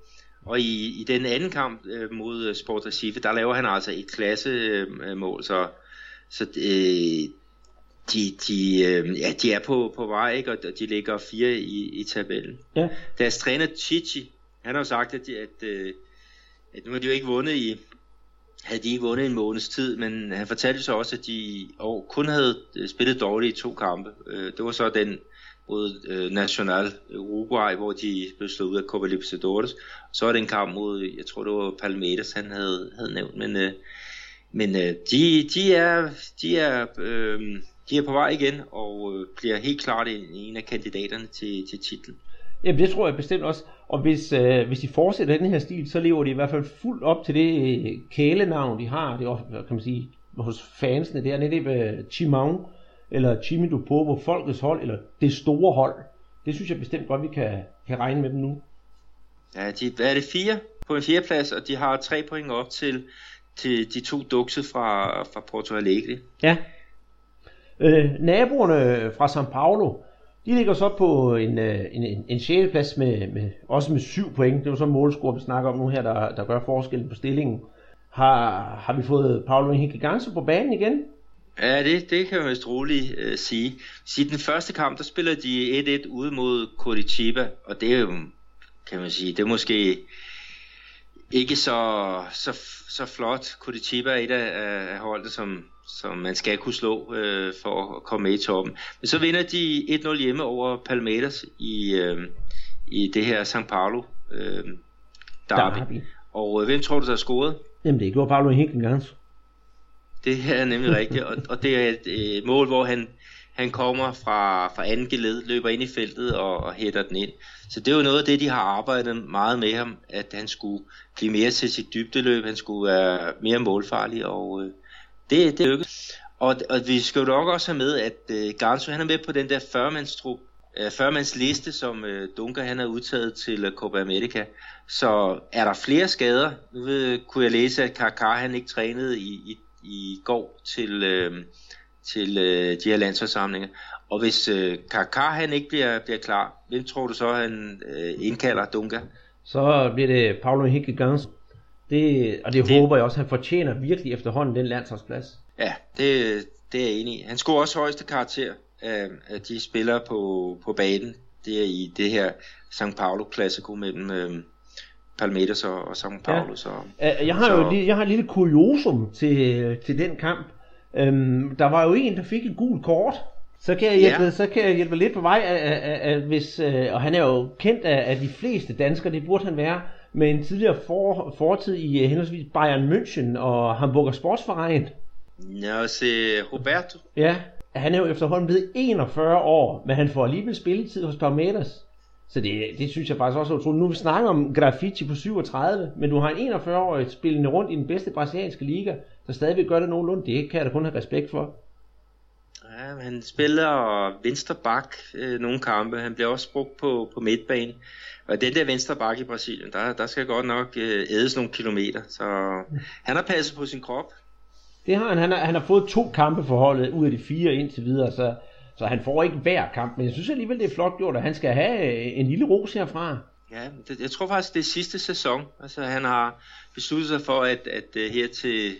Og i, i den anden kamp øh, mod øh, Sport Recife, der laver han altså et klasse øh, mål, så, så øh, de, de, øh, ja, de er på, på vej, ikke? og de ligger fire i, i tabellen. Ja. Deres træner Chichi, han har jo sagt, at, de, at, øh, at nu har de jo ikke vundet i, havde de ikke vundet en måneds tid, men han fortalte så også, at de og kun havde spillet dårligt i to kampe. Øh, det var så den mod øh, National Uruguay, hvor de blev slået ud af Copa Libertadores. Så er det en kamp mod, jeg tror det var Palmeiras, han havde, havde nævnt, men, øh, men øh, de, de, er, de, er, øh, de er på vej igen, og øh, bliver helt klart en, en af kandidaterne til, til titlen. Jamen det tror jeg bestemt også. Og hvis, øh, hvis de fortsætter den her stil, så lever de i hvert fald fuldt op til det øh, kælenavn, de har. Det er også, kan man sige, hos fansene der nede ved øh, Chimang, eller Chimi Dupovo, folkets hold, eller det store hold. Det synes jeg bestemt godt, vi kan, kan regne med dem nu. Ja, de, hvad er det, fire på en fjerdeplads, og de har tre point op til, til de to dukse fra, fra Porto Alegre. Ja. Øh, naboerne fra São Paulo, de ligger så på en, øh, en, en, en 6. plads med, med, også med 7 point. Det er jo så målscore, vi snakker om nu her, der, der gør forskellen på stillingen. Har, har vi fået Paulo Henrique Ganso på banen igen? Ja, det, det kan man vist roligt uh, sige. I den første kamp, der spiller de 1-1 ude mod Curitiba, og det er jo, kan man sige, det er måske ikke så, så, så flot. Curitiba er et af, af holdene, som, som man skal kunne slå uh, for at komme med i toppen. Men så vinder de 1-0 hjemme over Palmeiras i, uh, i det her São Paulo uh, derby. derby. Og uh, hvem tror du, der har scoret? Jamen det gjorde Paulo Ganso. Det er nemlig rigtigt, og, og det er et, øh, mål, hvor han, han kommer fra, fra anden geled, løber ind i feltet og, og hætter den ind. Så det er jo noget af det, de har arbejdet meget med ham, at han skulle blive mere til sit dybdeløb, han skulle være mere målfarlig, og øh, det, det lykkedes. Og, og vi skal jo nok også have med, at øh, Garnso han er med på den der 40-mandstrup, øh, 40-mands liste, som øh, Dunker han har udtaget til øh, Copa America. Så er der flere skader, nu ved, kunne jeg læse, at Kaká han ikke trænede i, i i går til, øh, til øh, de her landsholdssamlinger. Og hvis øh, Kaká han ikke bliver, bliver klar, hvem tror du så, han øh, indkalder Dunga? Så bliver det Paulo Henrique Gans. Det, og det, det håber jeg også, han fortjener virkelig efterhånden den landsholdsplads. Ja, det, det er jeg enig i. Han skulle også højeste karakter af, af de spillere på, på banen. Det er i det her São Paulo Classico mellem, øh, Palmeiras og, og São Paulo. Ja. Så, jeg har så... jo lige, jeg har et lille kuriosum til, til den kamp. Øhm, der var jo en, der fik et gult kort. Så kan jeg hjælpe, ja. så kan jeg hjælpe lidt på vej, at, at, at hvis, øh, og han er jo kendt af, af de fleste danskere, det burde han være, med en tidligere for, fortid i øh, henholdsvis Bayern München og Hamburger Sportsverein. Ja, se Roberto. Ja, han er jo efterhånden blevet 41 år, men han får alligevel spilletid hos Palmeiras. Så det, det synes jeg faktisk også er utroligt. Nu vi snakker om Graffiti på 37, men du har en 41-årig spillende rundt i den bedste brasilianske liga, der stadigvæk gør det nogenlunde. Det kan jeg da kun have respekt for. Ja, han spiller venstre bak øh, nogle kampe. Han bliver også brugt på, på midtbane. Og den der venstre bak i Brasilien, der, der skal godt nok øh, ædes nogle kilometer. Så han har passet på sin krop. Det har han. Han har, han har fået to kampe for holdet ud af de fire indtil videre, så så han får ikke hver kamp, men jeg synes alligevel, det er flot gjort, at han skal have øh, en lille ros herfra. Ja, det, jeg tror faktisk, det er sidste sæson. Altså, han har besluttet sig for, at, at, at her til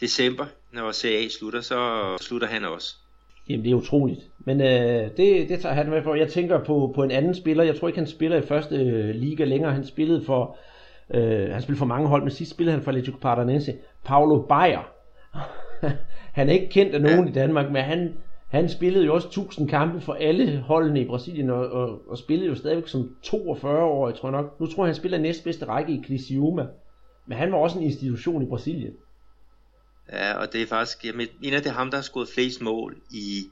december, når CA slutter, så slutter han også. Jamen, det er utroligt. Men øh, det, det tager han med for. Jeg tænker på, på en anden spiller. Jeg tror ikke, han spiller i første øh, liga længere. Han spillede for, øh, han spillede for mange hold, men sidst spillede han for Atlético Paranaense. Paulo Bayer. han er ikke kendt af nogen ja. i Danmark, men han, han spillede jo også 1000 kampe for alle holdene i Brasilien, og, og, og spillede jo stadigvæk som 42 år, jeg tror nok. Nu tror jeg, han spiller næstbedste række i Criciúma. Men han var også en institution i Brasilien. Ja, og det er faktisk jeg en af er ham, der har skudt flest mål i,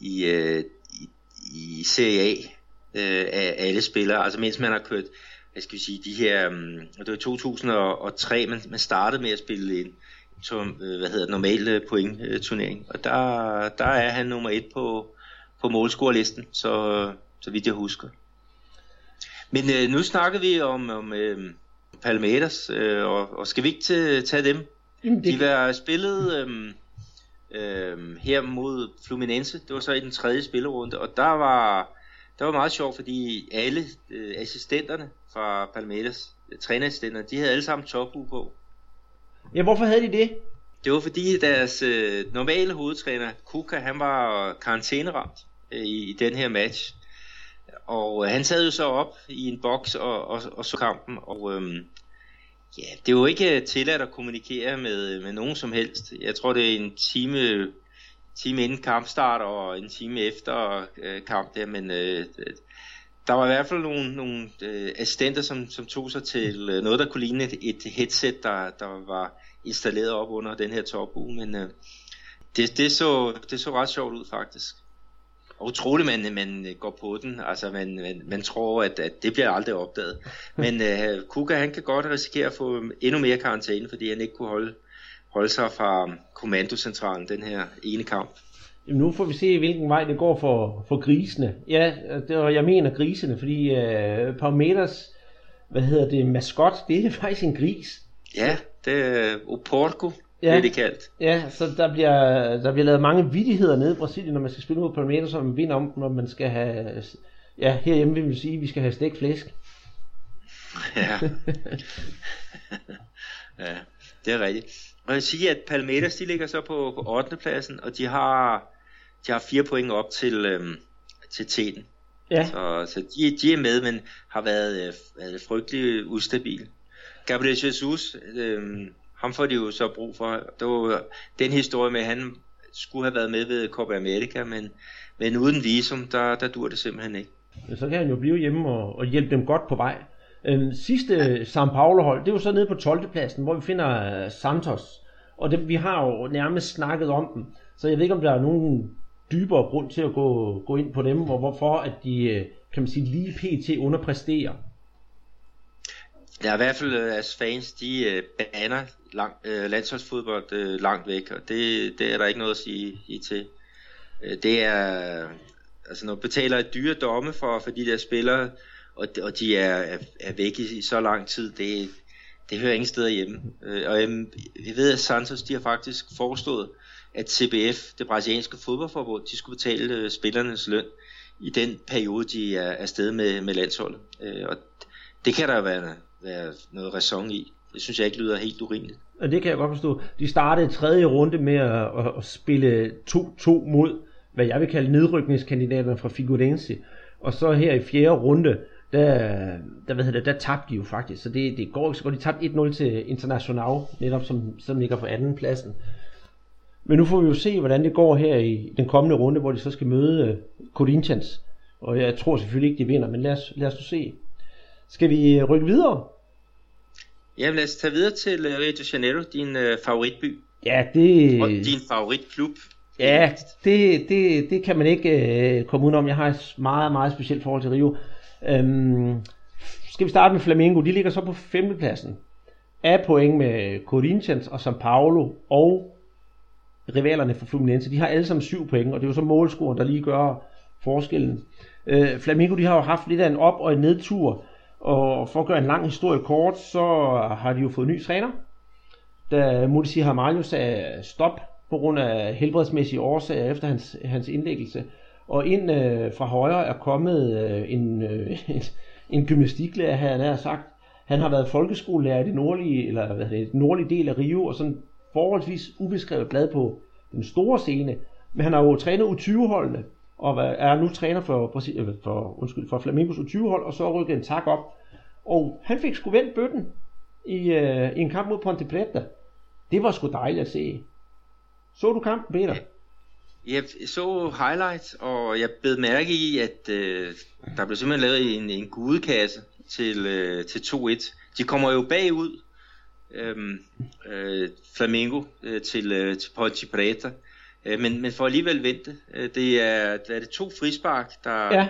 i, øh, i, i Serie A øh, af alle spillere. Altså mens man har kørt, hvad skal vi sige, de her, um, det var 2003, man, man startede med at spille ind, som, øh, hvad hedder det, normal øh, point øh. Og der, der er han nummer et på, på målscorelisten, så, så vidt jeg husker. Men øh, nu snakker vi om, om øh, Palmeiras, øh, og, og skal vi ikke til, tage dem? Jamen, det... De var spillet øh, øh, her mod Fluminense, det var så i den tredje spillerunde, og der var, der var meget sjovt, fordi alle øh, assistenterne fra Palmeiras, trænerassistenterne, de havde alle sammen topu på. Ja, hvorfor havde de det? Det var fordi deres øh, normale hovedtræner, Kuka, han var karantæneramt øh, i, i den her match. Og øh, han sad jo så op i en boks og, og, og så kampen, og øh, ja, det var ikke øh, tilladt at kommunikere med, øh, med nogen som helst. Jeg tror, det er en time, time inden kampstart og en time efter øh, kamp der, men øh, der var i hvert fald nogle, nogle øh, assistenter, som, som tog sig til øh, noget, der kunne ligne et, et headset, der, der var installeret op under den her topuge, men øh, det, det, så, det så ret sjovt ud faktisk. utroligt, man, man går på den. Altså, man, man, man tror, at, at det bliver aldrig opdaget. Men øh, Kuka, han kan godt risikere at få øh, endnu mere karantæne, fordi han ikke kunne holde, holde sig fra kommandocentralen den her ene kamp. Jamen, nu får vi se, hvilken vej det går for, for grisene. Ja, det var, jeg mener grisene, fordi uh, Palmeters, hvad hedder det, maskot, det er faktisk en gris. Ja, det er Oporco, ja. bliver det kaldt. Ja, så der bliver, der bliver lavet mange vidigheder nede i Brasilien, når man skal spille mod Palmeiras, som man vinder om, når man skal have, ja, herhjemme vil man sige, at vi skal have stegt flæsk. Ja. ja, det er rigtigt. Og jeg siger, at Palmeiras, de ligger så på, på 8. pladsen, og de har, de har fire point op til, øhm, til teten. Ja. Så, så de, de er med, men har været, øh, frygtelig ustabil. Gabriel Jesus, øh, ham får de jo så brug for. Det var den historie med, at han skulle have været med ved Copa America, men, men uden visum, der, der dur det simpelthen ikke. Så kan han jo blive hjemme og, og hjælpe dem godt på vej. Øhm, sidste ja. San Paulo hold, det er jo så nede på 12. pladsen, hvor vi finder øh, Santos. Og det, vi har jo nærmest snakket om dem, så jeg ved ikke, om der er nogen dybere grund til at gå, gå ind på dem, og hvorfor at de, øh, kan man sige, lige pt. underpræsterer. Ja, i hvert fald as fans, de øh, banner baner lang, landsholdsfodbold langt væk, og det, det er der ikke noget at sige i til. Det er, altså når betaler et dyre domme for, for de der spillere, og, og de er, er, er væk i, i så lang tid, det, det hører ingen steder hjemme. Og øhm, vi ved, at Santos, de har faktisk forestået, at CBF, det brasilianske fodboldforbund, de skulle betale øh, spillernes løn i den periode, de er afsted med, med landsholdet. Uh, og det kan der være være noget ræson i. Det synes jeg ikke lyder helt urimeligt. Og det kan jeg godt forstå. De startede tredje runde med at, at, spille 2-2 mod, hvad jeg vil kalde nedrykningskandidaterne fra Figurense. Og så her i fjerde runde, der, der, hvad hedder det, der tabte de jo faktisk. Så det, det går ikke så godt. De tabte 1-0 til International, netop som, som ligger på anden pladsen. Men nu får vi jo se, hvordan det går her i den kommende runde, hvor de så skal møde uh, Corinthians. Og jeg tror selvfølgelig ikke, de vinder, men lad os, lad os nu se. Skal vi rykke videre? Jamen lad os tage videre til øh, Rio de Janeiro, din øh, favoritby. Ja, det... Og din favoritklub. Ja, det, det, det kan man ikke øh, komme udenom. Jeg har et meget, meget specielt forhold til Rio. Øhm, skal vi starte med Flamengo? De ligger så på femtepladsen. Af point med Corinthians og São Paulo og rivalerne for Fluminense. De har alle sammen syv point, og det er jo så målscoren, der lige gør forskellen. Øh, Flamengo de har jo haft lidt af en op- og en nedtur. Og for at gøre en lang historie kort, så har de jo fået ny træner. Da Mudisi Hamaljo sagde stop på grund af helbredsmæssige årsager efter hans, hans indlæggelse. Og ind øh, fra højre er kommet øh, en, øh, en gymnastiklærer, han har sagt. Han har været folkeskolelærer i det nordlige, eller hvad det, den nordlige del af Rio, og sådan forholdsvis ubeskrevet blad på den store scene. Men han har jo trænet U20-holdene, og er nu træner for, øh, for, undskyld, for Flamingos U20-hold, og så rykket en tak op. Og han fik sgu vendt bøtten i, øh, i en kamp mod Ponte Preta. Det var sgu dejligt at se. Så du kampen, Peter? Jeg så highlights, og jeg bed mærke i, at øh, der blev simpelthen lavet en, en gudekasse til, øh, til 2-1. De kommer jo bagud, øhm, øh, Flamingo, øh, til, øh, til Ponte Preta. Øh, men, men for alligevel vente. Øh, det er, det er det to frispark, der, ja.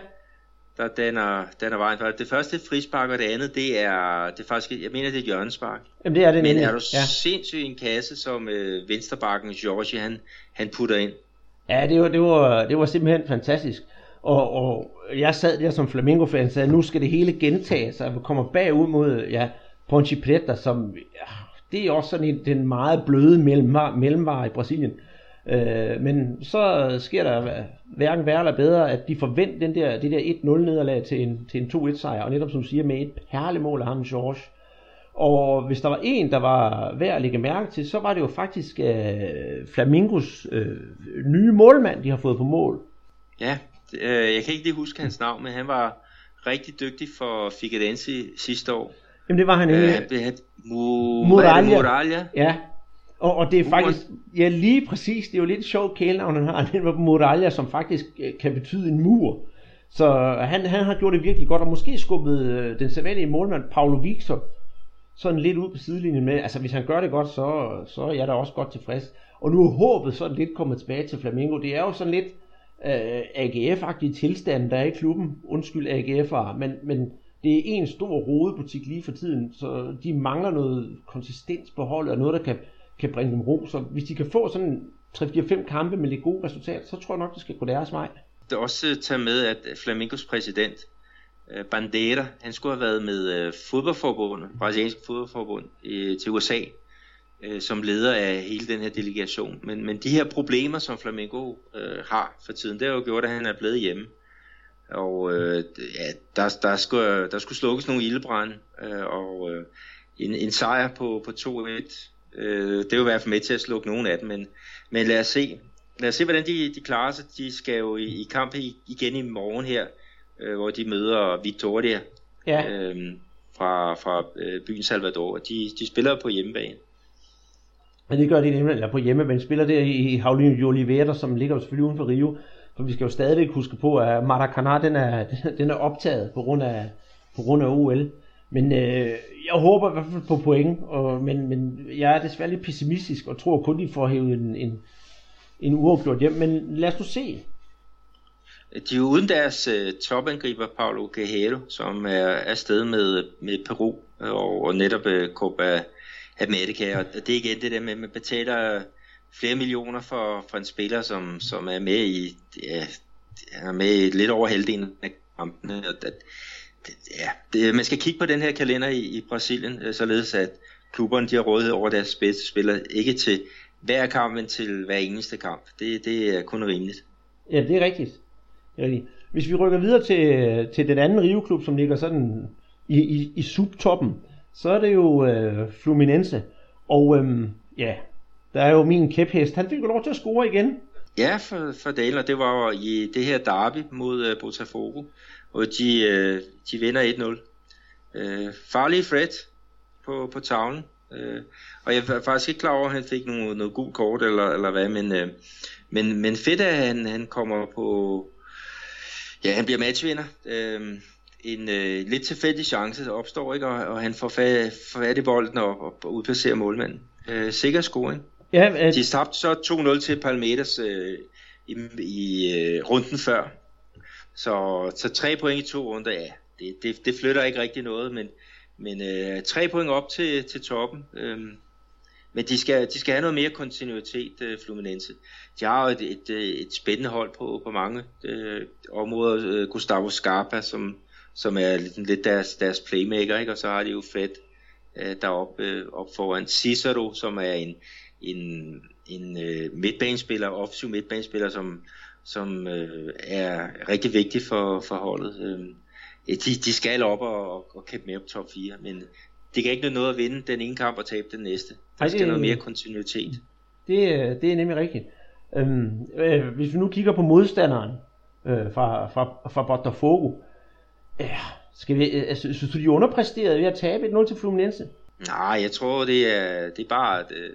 der danner, danner vejen. Det første frispark, og det andet, det er, det er faktisk, jeg mener, det er hjørnespark. Jamen det er det Men er du ja. sindssygt en kasse, som øh, venstrebakken George, han, han putter ind? Ja, det var, det var, det var simpelthen fantastisk. Og, og jeg sad der som Flamingo-fan og sagde, nu skal det hele gentage sig, vi kommer bagud mod ja, Ponte Preta, som ja, det er også sådan en, den meget bløde mellem, mellemvare i Brasilien. Øh, men så sker der hverken værre eller bedre, at de forventer den der, det der 1-0 nederlag til en, til en 2-1 sejr, og netop som du siger, med et perlemål af ham, George. Og hvis der var en, der var værd at lægge mærke til, så var det jo faktisk øh, Flamingos øh, nye målmand, de har fået på mål. Ja, øh, jeg kan ikke lige huske hans navn, men han var rigtig dygtig for Figueirense sidste år. Jamen det var han ikke. Øh, Muralja. Muralja. Ja, og, og det er faktisk, ja lige præcis, det er jo lidt sjovt kælenavn, han har, den var Muralja, som faktisk øh, kan betyde en mur. Så han, han har gjort det virkelig godt, og måske skubbet øh, den sædvanlige målmand, Paulo Victor, sådan lidt ud på sidelinjen med, altså hvis han gør det godt, så, så er jeg da også godt tilfreds. Og nu er håbet sådan lidt kommet tilbage til Flamingo. Det er jo sådan lidt, øh, AGF-agtige tilstand, der er i klubben. Undskyld AGF'ere, men, men det er en stor rodebutik lige for tiden, så de mangler noget konsistens på holdet, og noget, der kan, kan bringe dem ro. Så hvis de kan få sådan 3-4-5 kampe med lidt gode resultater, så tror jeg nok, det skal gå deres vej. Det er også øh, tage med, at øh, Flamingos præsident, øh, Bandera, han skulle have været med fodboldforbundet, brasiliansk fodboldforbund, til USA, som leder af hele den her delegation. Men, men de her problemer, som Flamengo øh, har for tiden, det har jo gjort, at han er blevet hjemme. Og øh, ja, der, der, skulle, der skulle slukkes nogle ildebrænde, øh, og øh, en, en sejr på, på 2-1, øh, det er jo i hvert fald med til at slukke nogle af dem, men, men lad os se. Lad os se, hvordan de, de klarer sig. De skal jo i, i kamp igen i morgen her, øh, hvor de møder Victoria ja. øh, fra, fra øh, byen Salvador. De, de spiller på hjemmebane. Ja, det gør de nemlig, eller på hjemmebane. Spiller der i Havlin Oliveira, som ligger selvfølgelig uden for Rio. For vi skal jo stadigvæk huske på, at Maracanã, den er, den er optaget på grund af, på grund af OL. Men øh, jeg håber i hvert fald på point, og, men, men jeg er desværre lidt pessimistisk og tror kun, de får hævet en, en, en uafgjort hjem. Men lad os nu se. De er uden deres øh, topangriber, Paulo Guerrero, som er afsted med, med Peru øh, og, og netop øh, Copa America. Og det er igen det der med, at man betaler flere millioner for, for en spiller, som, som er med i, ja, er med i lidt over halvdelen af kampene. Og det, det, ja, det, man skal kigge på den her kalender i, i Brasilien, øh, således at klubberne de har rådighed over deres bedste spillere, ikke til hver kamp, men til hver eneste kamp. Det, det er kun rimeligt. Ja, det er rigtigt. Det er rigtigt. Hvis vi rykker videre til, til den anden Rio-klub, som ligger sådan i, i, i subtoppen, så er det jo øh, Fluminense. Og øhm, ja, der er jo min kæphest. Han fik jo lov til at score igen. Ja, for, for Dale, og det var jo i det her derby mod uh, Botafogo, og de, uh, de vinder 1-0. Uh, øh, farlig Fred på, på tavlen. Uh, og jeg er faktisk ikke klar over, at han fik noget, noget gul kort eller, eller hvad, men, uh, men, men fedt, at han, han kommer på... Ja, han bliver matchvinder. Uh, en uh, lidt tilfældig chance der opstår, ikke? Og, og han får fat, fat i bolden og, og, og udplacerer målmanden. Uh, sikker scoring. Ja, øh... De tabte så 2-0 til Palmeiras øh, i, i øh, runden før. Så, så tre point i to runder, ja, det, det, det flytter ikke rigtig noget, men, men øh, tre point op til, til toppen. Øh, men de skal, de skal have noget mere kontinuitet, øh, Fluminense. De har jo et, et, et spændende hold på, på mange øh, områder. Øh, Gustavo Scarpa, som, som er lidt, lidt deres, deres playmaker, ikke? og så har de jo Fred øh, deroppe øh, op foran Cicero, som er en, en, en øh, midtbanespiller, offensiv midtbanespiller, som, som øh, er rigtig vigtig for, for holdet. Øh, de, de skal op og, og, kæmpe med op top 4, men det kan ikke noget at vinde den ene kamp og tabe den næste. Der Ej, skal det, noget mere kontinuitet. Det, det er nemlig rigtigt. Øhm, øh, hvis vi nu kigger på modstanderen øh, fra, fra, fra Botafogo, øh, skal vi, altså, synes du, de underpræsterede ved at tabe 1-0 til Fluminense? Nej, jeg tror, det er, det er bare, at, øh,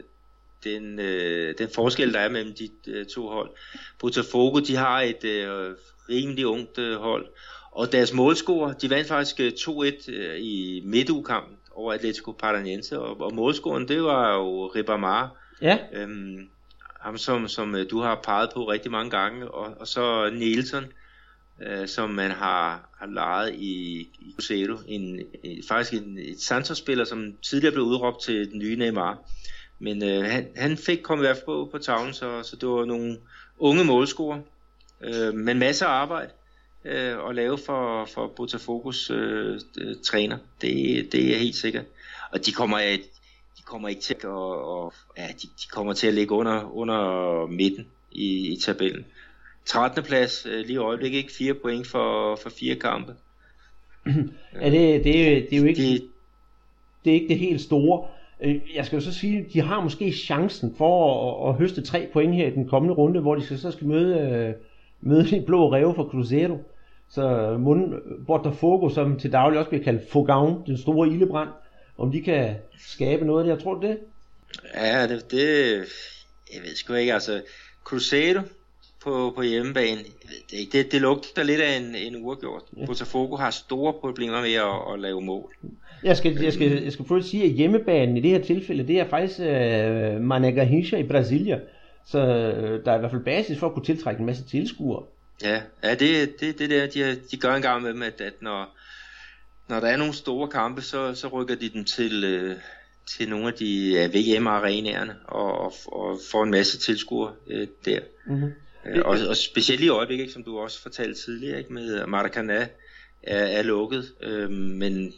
den, øh, den forskel, der er mellem de øh, to hold. Botafogo, de har et øh, rimelig ungt øh, hold, og deres målscorer, de vandt faktisk 2-1 øh, øh, i midtugekampen over Atletico Paranaense, og, og målscoren, det var jo Ribamar. Ja. Øhm, ham som, som øh, du har peget på rigtig mange gange, og, og så Nielsen, øh, som man har, har lejet i, i Cruzeiro, en, en, faktisk en, et Santos-spiller, som tidligere blev udråbt til den nye Neymar. Men øh, han, han fik kommet i hvert fald på, på tavlen, så, så det var nogle unge målscorer, øh, men masser af arbejde øh, at lave for, for Botafogus øh, øh, træner. Det, det er helt sikkert. Og de kommer, de kommer ikke til at, og, ja, de, de kommer til at ligge under, under midten i, i tabellen. 13. plads øh, lige i øjeblikket, ikke 4 point for, for fire kampe. ja, det, det, det er jo ikke, det, det er ikke det helt store. Øh, jeg skal jo så sige, de har måske chancen for at, at høste tre point her i den kommende runde, hvor de skal, så skal møde, øh, møde de blå ræve fra Cruzeiro. Så Mund Botafogo, som til daglig også bliver kaldt Fogão, den store ildebrand, om de kan skabe noget af det, jeg tror det? Ja, det, det jeg ved sgu ikke, altså Cruzeiro på, på hjemmebane, det, det, det lugter lidt af en, en uafgjort. Ja. Botafogo har store problemer med at, at lave mål. Jeg skal, jeg skal, jeg skal prøve at sige, at hjemmebanen i det her tilfælde, det er faktisk Mané Garrincha i Brasilia. Så uh, der er i hvert fald basis for at kunne tiltrække en masse tilskuere. Ja, ja det, det, det der, de, de gør en gang med dem, at, at når, når der er nogle store kampe, så, så rykker de dem til, øh, til nogle af de ja, VM-arenaerne og, og, og får en masse tilskuere øh, der. Mm-hmm. Øh, og, og specielt i øjeblikket, som du også fortalte tidligere, ikke, med Maracanã er, er lukket, øh, men,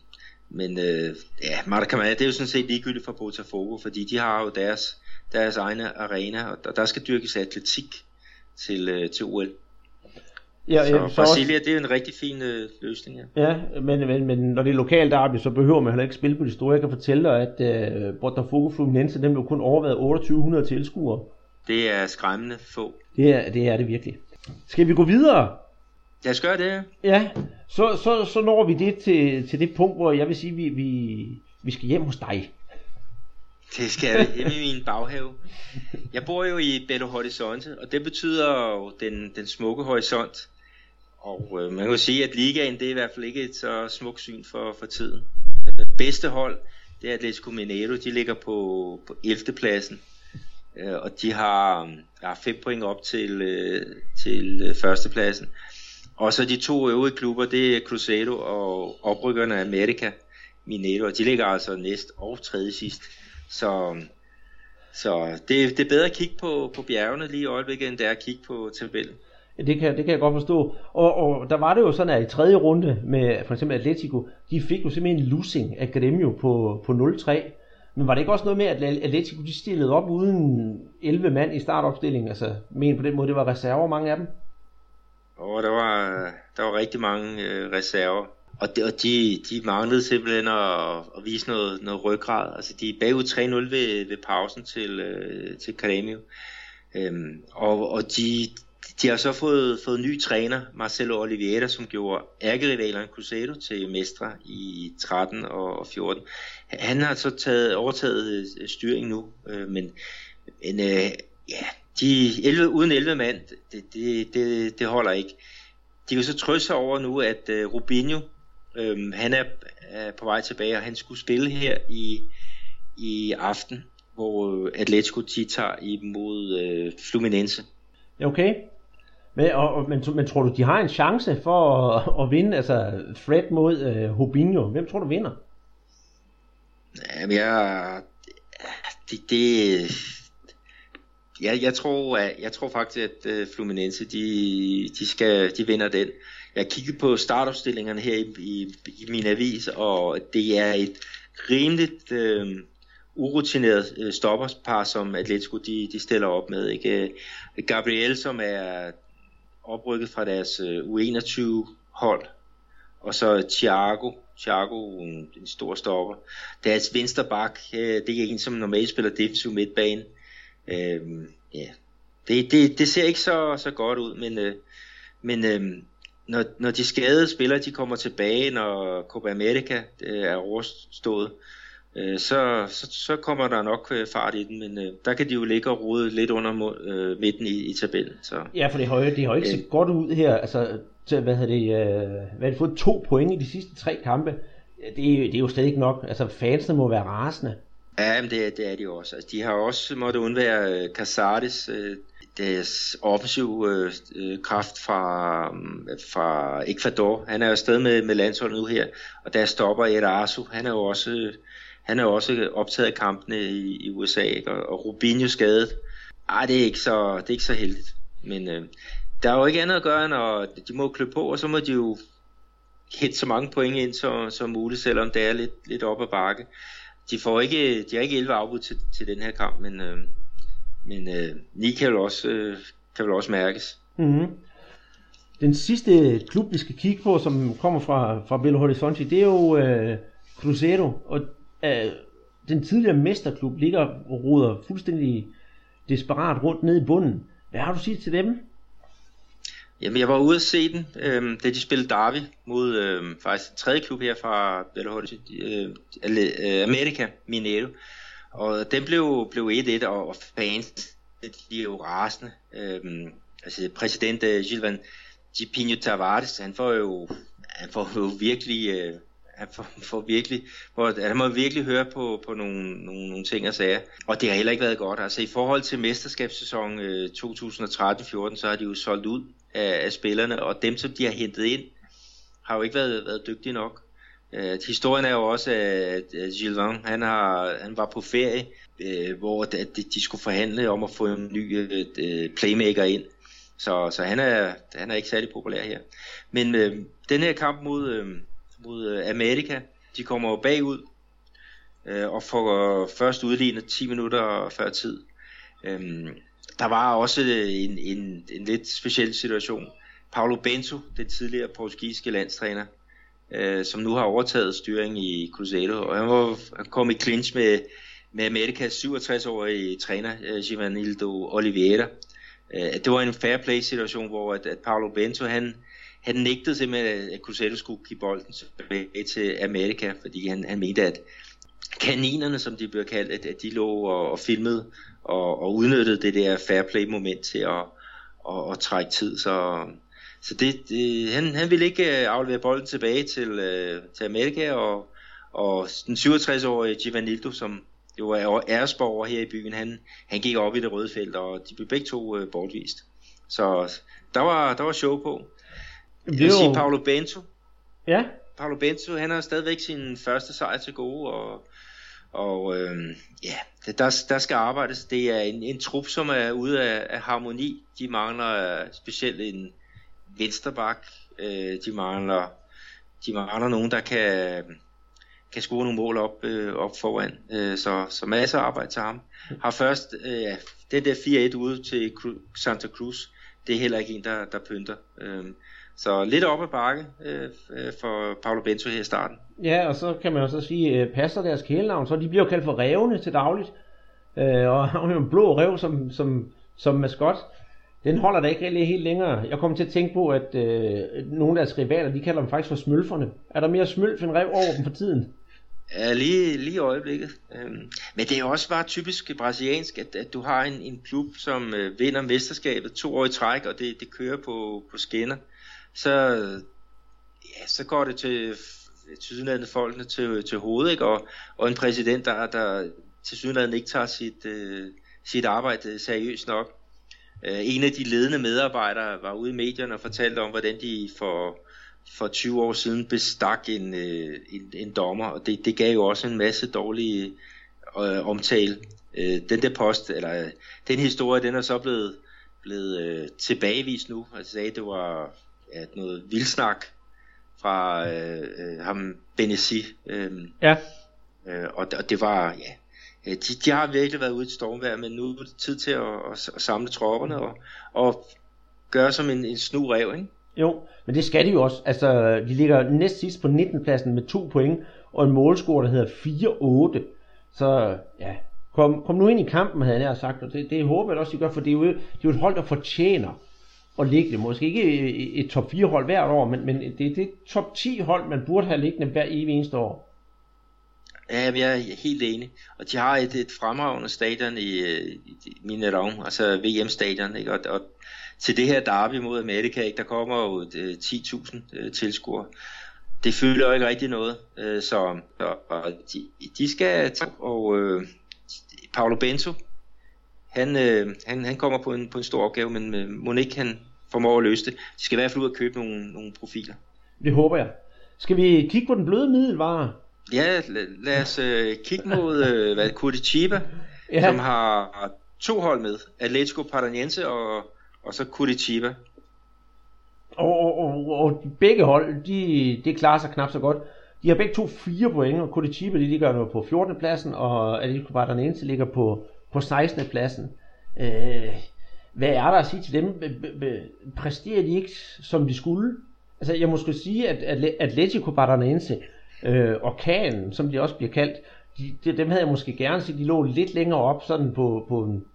men øh, ja, Maracanã, det er jo sådan set ligegyldigt for Botafogo, fordi de har jo deres, deres egne arena, og der skal dyrkes atletik til, øh, til OL. Ja, så, så Brasilia, også... det er en rigtig fin øh, løsning. Ja, ja men, men, men når det er lokalt derby, så behøver man heller ikke spille på de store. Jeg kan fortælle dig, at øh, Botafogo Fluminense, dem blev kun overvejet 2800 tilskuere. Det er skræmmende få. Det er det, er det virkelig. Skal vi gå videre? Jeg skal gøre det. Ja, så, så, så når vi det til, til det punkt, hvor jeg vil sige, vi, vi, vi skal hjem hos dig. Det skal vi hjemme i min baghave. Jeg bor jo i Belo Horizonte, og det betyder jo den, den smukke horisont. Og øh, man kan sige, at ligaen det er i hvert fald ikke et så smukt syn for, for tiden. Bedste hold, det er Atletico Mineiro. De ligger på, på 11. pladsen. Øh, og de har, har 5 point op til, øh, til øh, førstepladsen. Og så de to øvrige klubber, det er Cruzeiro og oprykkerne America Mineiro. Og de ligger altså næst og tredje sidst. Så, så det, det er bedre at kigge på, på bjergene lige i øjeblikket, end det er at kigge på tabellen. Ja, det kan, det kan jeg godt forstå. Og, og der var det jo sådan, at i tredje runde med for eksempel Atletico, de fik jo simpelthen en losing af Gremio på, på 0-3. Men var det ikke også noget med, at Atletico de stillede op uden 11 mand i startopstillingen? Altså, men på den måde, det var reserver, mange af dem? Og der var, der var rigtig mange øh, reserver. Og, de, og de, de manglede simpelthen at, at vise noget, noget ryggrad. Altså, de er bagud 3-0 ved, ved pausen til, øh, til Gremio. Øhm, og, og de, de har så fået, fået ny træner, Marcelo Oliveira, som gjorde ærkerivaleren Cruzeiro til mestre i 13 og 14. Han har så taget, overtaget øh, styringen nu, øh, men, men øh, ja, de 11, uden 11 mand, det, det, det, det holder ikke. De kan så trøste sig over nu, at uh, Rubinho, øh, han er, er på vej tilbage, og han skulle spille her i, i aften, hvor Atletico de tager imod øh, Fluminense. Okay. Men, og, og, men, men tror du, de har en chance for at, at vinde, altså Fred mod øh, Hobinho? Hvem tror du vinder? Jamen, jeg, det, det, jeg, jeg, tror, at, jeg tror faktisk, at uh, Fluminense, de, de, skal, de vinder den. Jeg kiggede på startopstillingerne her i, i, i min avis, og det er et rimeligt øh, urutineret uh, stopperspar, som Atletico de, de stiller op med. Ikke? Gabriel, som er oprykket fra deres øh, U21-hold, og så Thiago, Thiago, en, en stor stopper. Deres venstre bak, øh, det er en, som normalt spiller defensiv midtbane. Øh, ja. det, det, det ser ikke så, så godt ud, men, øh, men øh, når, når de skadede spillere de kommer tilbage, når Copa America øh, er overstået, øh, så, så, så kommer der nok øh, fart i den, men øh, der kan de jo ligge og rode lidt under øh, midten i, i tabellen. Så. Ja, for det har det har ikke set godt ud her. Altså, til, hvad har det, øh, hvad det fået to point i de sidste tre kampe? Det, det er jo stadig ikke nok. Altså, fansene må være rasende. Ja, men det, det er de også. Altså, de har også måttet undvære uh, Casares, øh, deres offensiv øh, øh kraft fra, mm, fra Ecuador. Han er jo afsted med, med landsholdet nu her, og der stopper Erasu. Han er jo også han er også optaget af kampene i, i USA, ikke? Og, og Rubinho skadet. Ej, det er ikke så, det er ikke så heldigt. Men øh, der er jo ikke andet at gøre, når de må klø på, og så må de jo hente så mange point ind som, som muligt, selvom det er lidt, lidt op ad bakke. De, får ikke, de har ikke 11 afbud til, til den her kamp, men, øh, men øh, 9 kan vel også, øh, kan vel også mærkes. Mm-hmm. Den sidste klub, vi skal kigge på, som kommer fra, fra Belo Horizonte, det er jo øh, Cruzeiro, og øh, den tidligere mesterklub ligger og roder fuldstændig desperat rundt ned i bunden. Hvad har du sige til dem? Jamen, jeg var ude at se den, øh, da de spillede Derby mod øh, faktisk en tredje klub her fra Belo Horizonte, øh, Amerika, øh, America, Mineiro. Og den blev, blev 1-1, og fans, øh, de er jo rasende. Øh, altså, præsident øh, Gilvan Gipinho Tavares, han får jo, han får jo virkelig øh, han får, får virkelig, hvor, han må virkelig høre på, på nogle, nogle, nogle ting og sager. Og det har heller ikke været godt. Altså i forhold til mesterskabssæsonen øh, 2013-14, så har de jo solgt ud af, af spillerne, og dem, som de har hentet ind, har jo ikke været, været dygtige nok. Øh, historien er jo også, at Gilvan, han, har, han var på ferie, øh, hvor de, de skulle forhandle om at få en ny øh, øh, playmaker ind. Så, så han, er, han er ikke særlig populær her. Men øh, den her kamp mod, øh, mod øh, Amerika, de kommer jo bagud, øh, og får først udlignet 10 minutter før tid. Øh, der var også en, en, en lidt speciel situation. Paulo Bento, den tidligere portugisiske landstræner, øh, som nu har overtaget styringen i Cruzeiro, og han var han kom i clinch med, med Amerikas 67-årige træner, øh, Givanildo Oliveira. Øh, det var en fair play situation, hvor at, at Paulo Bento, han, han nægtede simpelthen, at Cruzeiro skulle give bolden tilbage til Amerika, fordi han, han mente, at kaninerne, som de bliver kaldt, at, at de lå og, og filmede og, og udnyttede det der fair play moment til at, at, at trække tid. Så, så det, det, han, han ville ikke øh, aflevere bolden tilbage til, uh, til Amerika, og, og den 67-årige Givanildo, som jo er æresborger her i byen, han, han gik op i det røde felt, og de blev begge to uh, bortvist. Så der var, der var show på. Det vil sige, Paolo Bento. Ja. Paolo Bento, han har stadigvæk sin første sejr til gode, og og øh, ja, der, der skal arbejdes. Det er en, en trup, som er ude af, af harmoni. De mangler øh, specielt en vensterbak. Øh, de mangler de mangler nogen, der kan, kan score nogle mål op, øh, op foran. Øh, så, så masser af arbejde til ham. Har først øh, den der 4-1 ude til Santa Cruz. Det er heller ikke en, der, der pynter. Øh, så lidt op ad bakke øh, for Paolo Bento her i starten. Ja, og så kan man jo så sige, øh, passer deres kælenavn, så de bliver jo kaldt for revne til dagligt. Øh, og har jo en blå rev som, som, som maskot. Den holder da ikke rigtig helt længere. Jeg kommer til at tænke på, at øh, nogle af deres rivaler, de kalder dem faktisk for smølferne. Er der mere smølf end rev over dem for tiden? Ja, lige, lige i øjeblikket. Øhm, men det er også bare typisk brasiliansk, at, at du har en, en klub, som øh, vinder mesterskabet to år i træk, og det, det kører på, på skinner så, ja, så går det til øh, tilsyneladende folkene til, til hovedet, ikke? Og, og en præsident, der, der tilsyneladende ikke tager sit, øh, sit arbejde seriøst nok. Øh, en af de ledende medarbejdere var ude i medierne og fortalte om, hvordan de for, for 20 år siden bestak en, øh, en, en dommer, og det, det gav jo også en masse dårlige øh, omtale. Øh, den der post, eller øh, den historie, den er så blevet, blevet øh, tilbagevist nu. Altså sagde, det var at noget vildsnak fra øh, øh, ham Benesi. Øh, ja. Øh, og, og det var, ja, de, de har virkelig været ude i stormvejr, men nu er det tid til at, at, at samle tropperne og, og gøre som en, en snu rev, ikke? Jo, men det skal de jo også. Altså, de ligger næst sidst på 19. pladsen med to point, og en målscore, der hedder 4-8. Så ja, kom, kom nu ind i kampen, havde jeg sagt, og det, det håber jeg også, de gør, for det er jo, det er jo et hold, der fortjener at ligge det. Måske ikke et top 4 hold hvert år, men, men det er det top 10 hold, man burde have liggende hver evig eneste år. Ja, jeg er helt enig. Og de har et, et fremragende stadion i, øh, i Mineron, altså VM-stadion, ikke? Og, og til det her derby mod Amerika, ikke? der kommer jo øh, 10.000 øh, tilskuere. Det fylder jo ikke rigtig noget. Så og, og de, de skal, og øh, Paolo Bento, han, øh, han, han kommer på en, på en stor opgave, men øh, må ikke han formår at løse det. De skal i hvert fald ud og købe nogle, nogle profiler. Det håber jeg. Skal vi kigge på den bløde middelvare? Ja, lad, lad os øh, kigge mod øh, hvad, Curitiba, ja. som har to hold med. Atletico Paranaense og, og så Curitiba. Og, og, og, og begge hold, de, de klarer sig knap så godt. De har begge to fire point, og Curitiba de ligger på 14. pladsen, og Atletico Paranaense ligger på på 16. pladsen. Øh, hvad er der at sige til dem? Præsterer de ikke, som de skulle? Altså, jeg må sige, at Atletico Paranaense, øh, orkanen, som de også bliver kaldt, de, de, dem havde jeg måske gerne set, de lå lidt længere op, sådan på, på en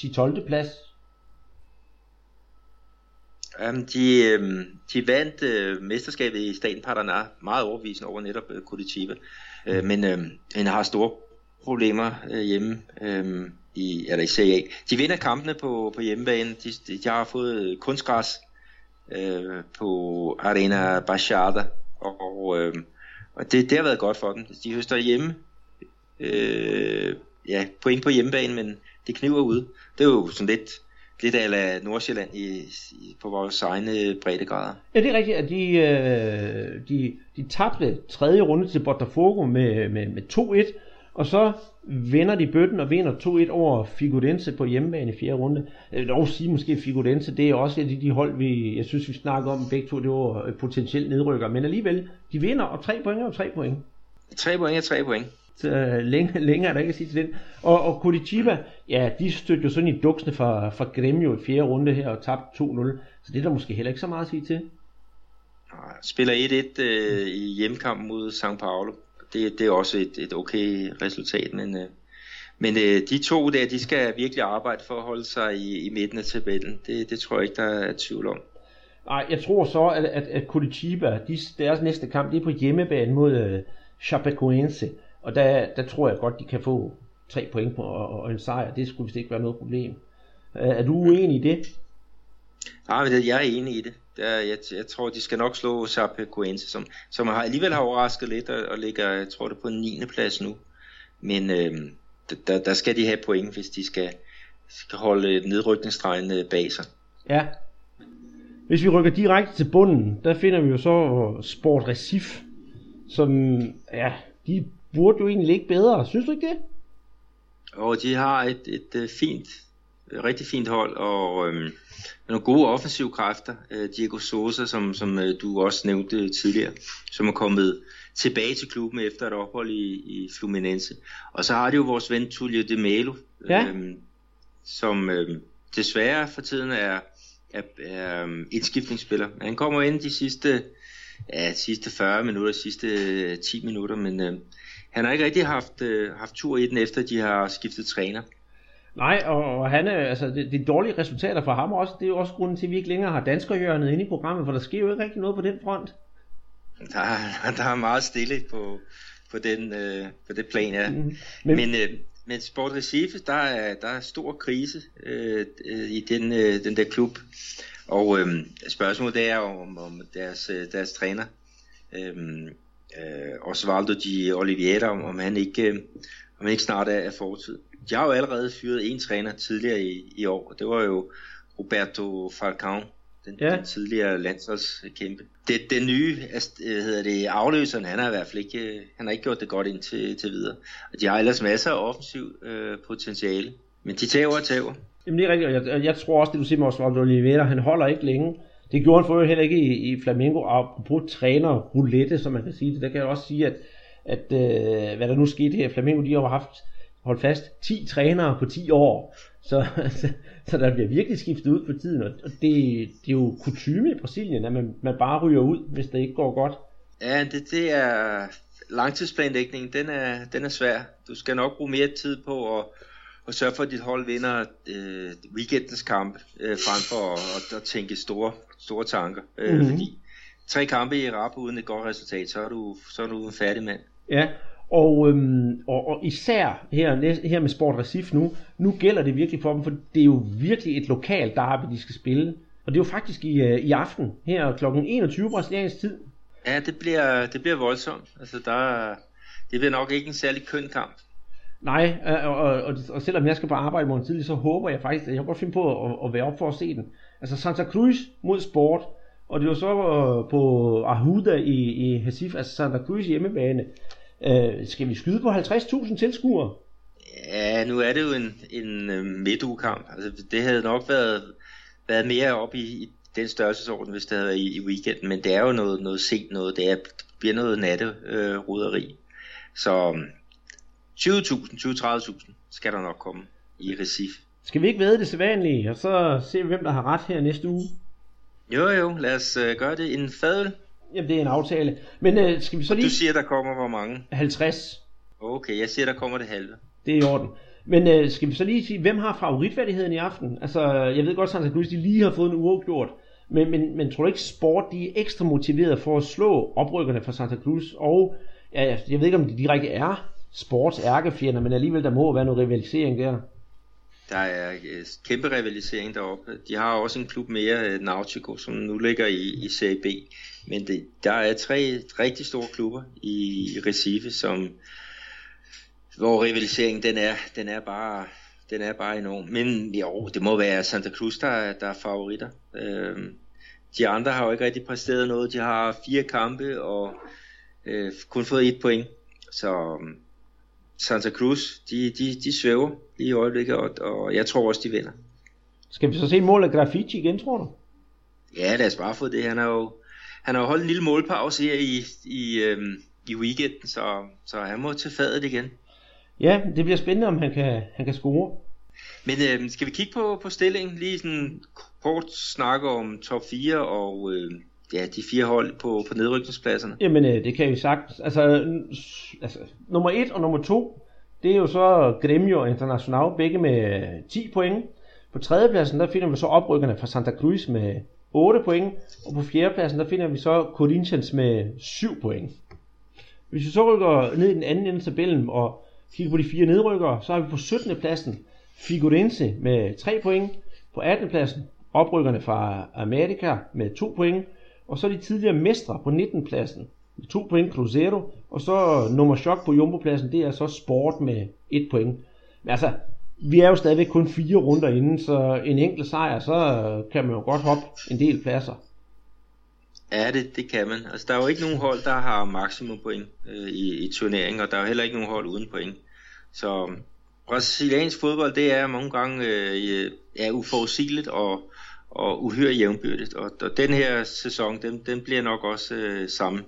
10-12. plads. Jamen, de, øh, de vandt øh, mesterskabet i staten Paraná meget overvisende over netop øh, Curitiba, øh, men øh, han har store problemer øh, hjemme. Øh, i, eller i Serie A. De vinder kampene på, på hjemmebane. De, de, de har fået kunstgræs øh, på Arena Bachata, og, øh, og det, det har været godt for dem. De høster hjemme øh, ja, point på hjemmebane, men det kniver ud. Det er jo sådan lidt lidt af Nordsjælland i, i, på vores egne breddegrader. Ja, det er rigtigt, at de, øh, de, de tabte tredje runde til Botafogo med, med, med 2-1, og så vender de bøtten og vinder 2-1 over Figurense på hjemmebane i fjerde runde. Jeg vil dog sige måske Figurense, det er også et af de hold, vi, jeg synes, vi snakker om begge to, det var potentielt nedrykker. Men alligevel, de vinder, og tre point og tre point. Tre point og tre point. Så øh, længe, længere er der ikke at sige til den. Og, og Curitiba, ja, de stødte jo sådan i duksene fra, fra Gremio i fjerde runde her og tabte 2-0. Så det er der måske heller ikke så meget at sige til. Spiller 1-1 øh, i hjemmekampen mod São Paulo det, det er også et, et okay resultat, men, øh, men øh, de to der, de skal virkelig arbejde for at holde sig i, i midten af tabellen. Det, det tror jeg ikke, der er tvivl om. Nej, jeg tror så, at, at, at Curitiba, de, deres næste kamp, det er på hjemmebane mod øh, Chapecoense, og der, der tror jeg godt, de kan få tre point på og, og en sejr. Det skulle vist ikke være noget problem. Er, er du uenig i det? Nej, men jeg er enig i det. Der, jeg, jeg tror, de skal nok slå Chapecoense, som, som har, alligevel har overrasket lidt og, og ligger, jeg tror det på en 9. plads nu. Men øh, der, der skal de have point, hvis de skal, skal holde nedrykningsstregen øh, bag sig. Ja. Hvis vi rykker direkte til bunden, der finder vi jo så Sport Recif, som, ja, de burde jo egentlig ligge bedre. Synes du ikke det? Og de har et, et, et fint, et rigtig fint hold, og øhm, nogle gode offensive kræfter. Øh, Diego Sosa, som, som øh, du også nævnte tidligere, som er kommet tilbage til klubben efter et ophold i, i Fluminense. Og så har de jo vores ven Tullio de Melo, ja. øhm, som øhm, desværre for tiden er, er, er um, indskiftningsspiller. Han kommer ind de sidste, ja, sidste 40 minutter, sidste 10 minutter, men øh, han har ikke rigtig haft, øh, haft tur i den, efter de har skiftet træner. Nej, og, og han altså, det, det dårlige resultater for ham også, det er jo også grunden til, at vi ikke længere har danskerhjørnet inde i programmet, for der sker jo ikke rigtig noget på den front. Der, der er meget stille på, på, den, øh, på det plan, ja. Mm, men, men, øh, men Sport Recife, der er, der er stor krise øh, øh, i den, øh, den der klub. Og øh, spørgsmålet er om, om deres, øh, deres træner, øh, øh, Osvaldo Di Oliveira, om, om han ikke, øh, om han ikke snart er, er fortid de har jo allerede fyret en træner tidligere i, i år, og det var jo Roberto Falcao, den, ja. den tidligere landsholdskæmpe. Det, den nye, øh, hedder det, afløseren, han har i hvert fald ikke, han har ikke gjort det godt indtil til videre. Og de har ellers masser af offensiv øh, potentiale, men de tager og tager. Jamen det er rigtigt, jeg, jeg tror også, det du siger med Osvaldo Oliveira, han holder ikke længe. Det gjorde han for heller ikke i, i Flamengo, apropos træner roulette, som man kan sige det. Der kan jeg også sige, at, at øh, hvad der nu skete her, Flamengo, de har haft hold fast, 10 trænere på 10 år. Så, så, så der bliver virkelig skiftet ud på tiden, og det, det er jo kutume i Brasilien, at man, man bare ryger ud, hvis det ikke går godt. Ja, det, det er langtidsplanlægningen, den er, den er svær. Du skal nok bruge mere tid på at, at sørge for, at dit hold vinder øh, weekendens kamp, øh, frem for at, at, at tænke store, store tanker. Øh, mm-hmm. Fordi tre kampe i rap uden et godt resultat, så er du, så er du en færdig mand. Ja, og, øhm, og, og især her, her med Sport Recif nu, nu gælder det virkelig for dem, for det er jo virkelig et lokalt derby, de skal spille. Og det er jo faktisk i, øh, i aften, her kl. 21 brasiliansk tid. Ja, det bliver, det bliver voldsomt. Altså, der, det bliver nok ikke en særlig køn kamp. Nej, og, og, og, og selvom jeg skal på arbejde morgen tidlig, så håber jeg faktisk, at jeg kan godt finde på at, at være op for at se den. Altså Santa Cruz mod Sport, og det var så øh, på Ahuda i, i Recife, altså Santa Cruz hjemmebane. Øh, skal vi skyde på 50.000 tilskuere? Ja, nu er det jo en, en uh, midtugekamp. Altså, det havde nok været, været mere op i, i den størrelsesorden, hvis det havde været i, i weekenden, men det er jo noget, noget sent noget. Det, er, bliver noget natteruderi. Øh, Så 20.000, 20-30.000 skal der nok komme i Recif. Skal vi ikke vide det sædvanlige, og så se hvem der har ret her næste uge? Jo jo, lad os uh, gøre det. En fadøl Jamen, det er en aftale. Men øh, skal vi så lige... Du siger, der kommer hvor mange? 50. Okay, jeg siger, der kommer det halve. Det er i orden. Men øh, skal vi så lige sige, hvem har favoritværdigheden i aften? Altså, jeg ved godt, at de lige har fået en uafgjort. Men, men, men tror du ikke, sport de er ekstra motiveret for at slå oprykkerne fra Santa Cruz? Og ja, jeg ved ikke, om de direkte er sports ærkefjender, men alligevel der må være noget rivalisering der. Der er øh, kæmpe rivalisering deroppe. De har også en klub mere, øh, Nautico, som nu ligger i, i Serie B. Men det, der er tre rigtig store klubber i Recife, som, hvor rivaliseringen den er, den er bare den er bare enorm. Men jo, det må være Santa Cruz, der, er, der er favoritter. Øhm, de andre har jo ikke rigtig præsteret noget. De har fire kampe og øh, kun fået et point. Så um, Santa Cruz, de, de, de svæver lige i øjeblikket, og, og jeg tror også, de vinder. Skal vi så se mål af Graffiti igen, tror du? Ja, lad os bare få det. Han har jo, han har holdt en lille målpause her i, i, øhm, i weekenden, så, så han må til fadet igen. Ja, det bliver spændende, om han kan, han kan score. Men øh, skal vi kigge på, på stillingen? Lige sådan kort snakke om top 4 og øh, ja, de fire hold på, på nedrykningspladserne. Jamen, øh, det kan vi sagt. Altså, altså, nummer 1 og nummer 2, det er jo så Gremio International, begge med 10 point. På tredjepladsen, der finder vi så oprykkerne fra Santa Cruz med 8 point. Og på fjerdepladsen, der finder vi så Corinthians med 7 point. Hvis vi så rykker ned i den anden ende af tabellen og kigger på de fire nedrykkere, så har vi på 17. pladsen Figurense med 3 point. På 18. pladsen oprykkerne fra Amerika med 2 point. Og så de tidligere mestre på 19. pladsen med 2 point Cruzeiro. Og så nummer chok på Jumbo-pladsen, det er så Sport med 1 point. Men altså, vi er jo stadigvæk kun fire runder inden, så en enkelt sejr, så kan man jo godt hoppe en del pladser. Ja, det, det kan man. Altså, der er jo ikke nogen hold, der har maksimum point øh, i, i turneringen, og der er jo heller ikke nogen hold uden point. Så brasiliansk fodbold, det er mange gange øh, ja, uforudsigeligt og, og uhyre jævnbyrdigt. Og, og den her sæson, den, den bliver nok også øh, samme,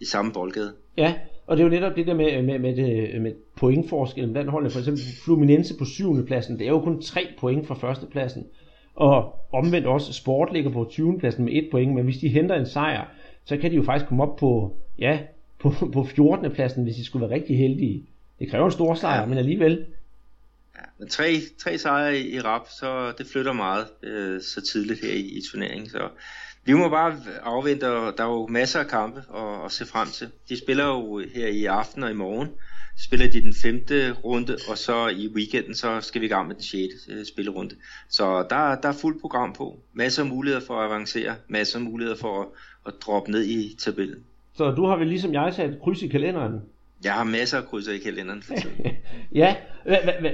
i samme boldgade. Ja, og det er jo netop det der med, med, med, det, med pointforskellen blandt holdene. For eksempel Fluminense på 7. pladsen, det er jo kun 3 point fra førstepladsen. Og omvendt også, Sport ligger på 20. pladsen med 1 point, men hvis de henter en sejr, så kan de jo faktisk komme op på, ja, på, på 14. pladsen, hvis de skulle være rigtig heldige. Det kræver en stor sejr, ja. men alligevel. Ja, men tre, tre sejre i, i rap, så det flytter meget øh, så tidligt her i, i turneringen. Så vi må bare afvente, og der er jo masser af kampe at, at se frem til. De spiller jo her i aften og i morgen. Spiller de den femte runde, og så i weekenden, så skal vi i gang med den sjette øh, spillerunde. Så der, der er fuldt program på. Masser af muligheder for at avancere, masser af muligheder for at, at droppe ned i tabellen. Så du har vel ligesom jeg sat kryds i kalenderen? Jeg har masser af krydser i kalenderen for tiden. ja,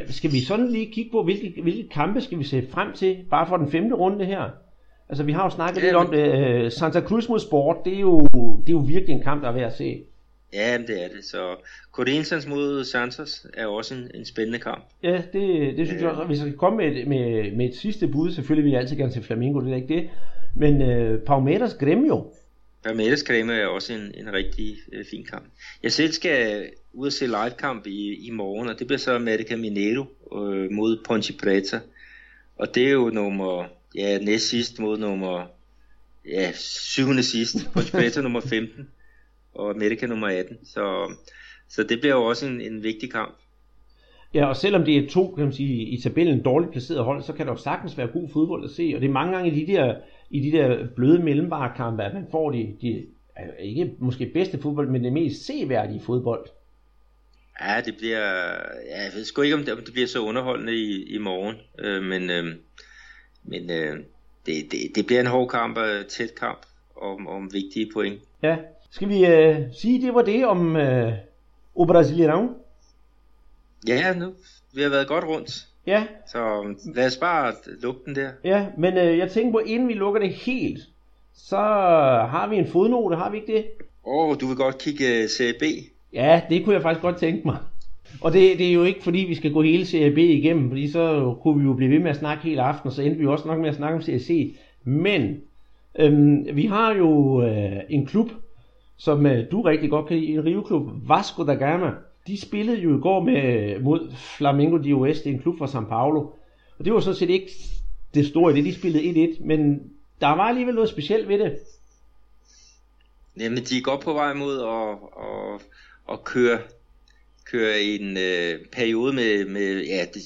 skal vi sådan lige kigge på, hvilke, hvilke kampe skal vi se frem til, bare for den femte runde her? Altså, vi har jo snakket ja, lidt om det. Uh, Santa Cruz mod Sport, det er, jo, det er jo virkelig en kamp, der er værd at se. Ja, det er det. Så Corinthians mod Santos er også en, en spændende kamp. Ja, det, det synes øh. jeg også. Hvis jeg kan komme med, med, med et sidste bud, selvfølgelig vil jeg altid gerne se Flamingo, det er ikke det. Men uh, Palmeiras Gremio. Palmeiras Gremio er også en, en rigtig uh, fin kamp. Jeg selv skal ud og se live kamp i, i morgen, og det bliver så America Mineiro uh, mod Ponte Preta. Og det er jo nummer ja, næst sidst mod nummer ja, syvende sidst, Ponte nummer 15 og Amerika nummer 18. Så, så det bliver jo også en, en vigtig kamp. Ja, og selvom det er to, kan man sige, i tabellen dårligt placeret hold, så kan der jo sagtens være god fodbold at se. Og det er mange gange i de der, i de der bløde mellembare kampe, at man får de, de ikke måske bedste fodbold, men det mest seværdige fodbold. Ja, det bliver, ja, jeg ved sgu ikke, om det, om det bliver så underholdende i, i morgen, øh, men, øh, men øh, det, det, det bliver en hård kamp og tæt kamp om, om vigtige point. Ja, skal vi øh, sige, det var det om øh, O Brasileirão? Ja, nu vi har været godt rundt. Ja. Så lad os bare lukke den der. Ja, men øh, jeg tænker på, inden vi lukker det helt, så har vi en fodnote, har vi ikke det? Åh, oh, du vil godt kigge uh, Serie B? Ja, det kunne jeg faktisk godt tænke mig. Og det, det er jo ikke fordi, vi skal gå hele Serie B igennem, fordi så kunne vi jo blive ved med at snakke hele aften, og så endte vi også nok med at snakke om Serie C. Men øhm, vi har jo øh, en klub, som øh, du rigtig godt kan lide, en riveklub, Vasco da Gama. De spillede jo i går med, øh, mod Flamengo de Oeste, en klub fra São Paulo. Og det var sådan set ikke det store i det, de spillede 1-1, men der var alligevel noget specielt ved det. Jamen, de er godt på vej mod at, at, at køre, køre en øh, periode med, med ja, de,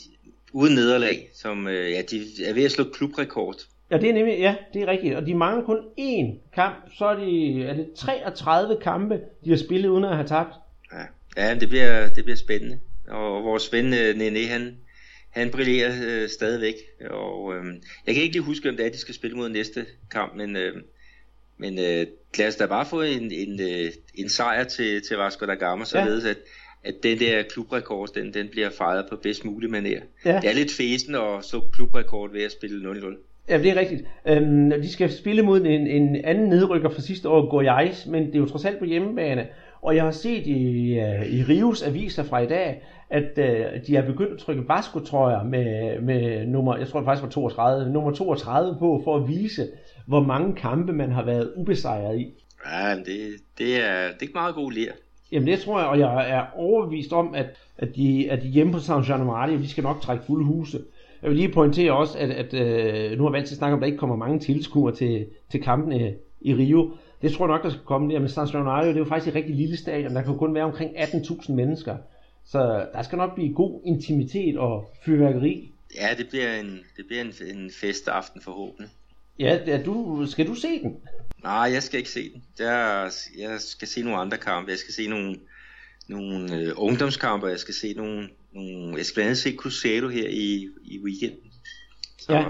uden nederlag, som øh, ja, de er ved at slå klubrekord. Ja, det er nemlig, ja, det er rigtigt. Og de mangler kun én kamp, så er, de, er det 33 kampe, de har spillet uden at have tabt. Ja, ja det, bliver, det bliver spændende. Og vores ven øh, Nene, han, han brillerer øh, stadigvæk. Og øh, jeg kan ikke lige huske, om det er, de skal spille mod næste kamp, men, øh, men øh, lad os da bare få en, en, øh, en sejr til, til Vasco da Gama, således ja. at, at den der klubrekord, den, den bliver fejret på bedst mulig manér. Ja. Det er lidt fesen at så klubrekord ved at spille 0-0. Ja, det er rigtigt. Øhm, de skal spille mod en, en anden nedrykker fra sidste år, Goiás, men det er jo trods alt på hjemmebane. Og jeg har set i, i Rios aviser fra i dag, at uh, de har begyndt at trykke Vasco-trøjer med, med nummer, jeg tror det faktisk var 32, nummer 32 på, for at vise, hvor mange kampe man har været ubesejret i. Ja, det, det, er, det er meget god lir. Jamen det tror jeg, og jeg er overbevist om, at, at, de, at de hjemme på San Januario, de skal nok trække fulde huse. Jeg vil lige pointere også, at, at øh, nu har vi altid snakket om, at der ikke kommer mange tilskuere til, til kampene i Rio. Det tror jeg nok, der skal komme der. Men San Januario, det er jo faktisk et rigtig lille stadion. Der kan jo kun være omkring 18.000 mennesker. Så der skal nok blive god intimitet og fyrværkeri. Ja, det bliver en, det bliver en, en festaften forhåbentlig. Ja, ja du, skal du se den? Nej, jeg skal ikke se den. Der, jeg skal se nogle andre kampe. Jeg skal se nogle, nogle øh, ungdomskampe. Jeg skal se nogle, nogle... Jeg skal blandt andet se Cruzeiro her i, i weekenden. Så, Ja.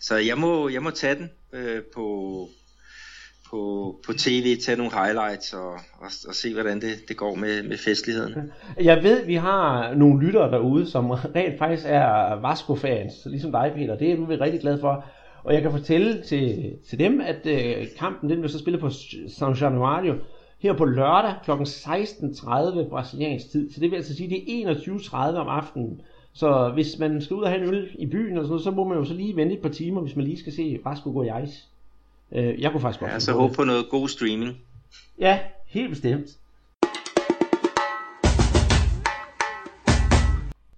så jeg, må, jeg må tage den øh, på, på, på tv, tage nogle highlights og, og, og se, hvordan det, det går med, med festligheden. Jeg ved, vi har nogle lyttere derude, som rent faktisk er Vasco-fans, ligesom dig, Peter. Det er vi rigtig glade for. Og jeg kan fortælle til, til dem, at øh, kampen den vil så spille på San Januario her på lørdag kl. 16.30 brasiliansk tid. Så det vil altså sige, det er 21.30 om aftenen. Så hvis man skal ud og have en øl i byen, og sådan noget, så må man jo så lige vente et par timer, hvis man lige skal se Vasco Goiás. Øh, jeg kunne faktisk godt Ja, så på håb det. på noget god streaming. Ja, helt bestemt.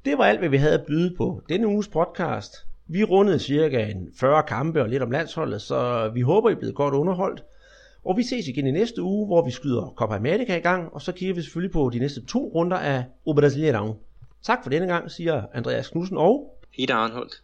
Det var alt, hvad vi havde at byde på denne uges podcast. Vi rundede cirka en 40 kampe og lidt om landsholdet, så vi håber, I er blevet godt underholdt. Og vi ses igen i næste uge, hvor vi skyder Copa America i gang, og så kigger vi selvfølgelig på de næste to runder af O Brasileirão. Tak for denne gang, siger Andreas Knudsen og Peter Arnholdt.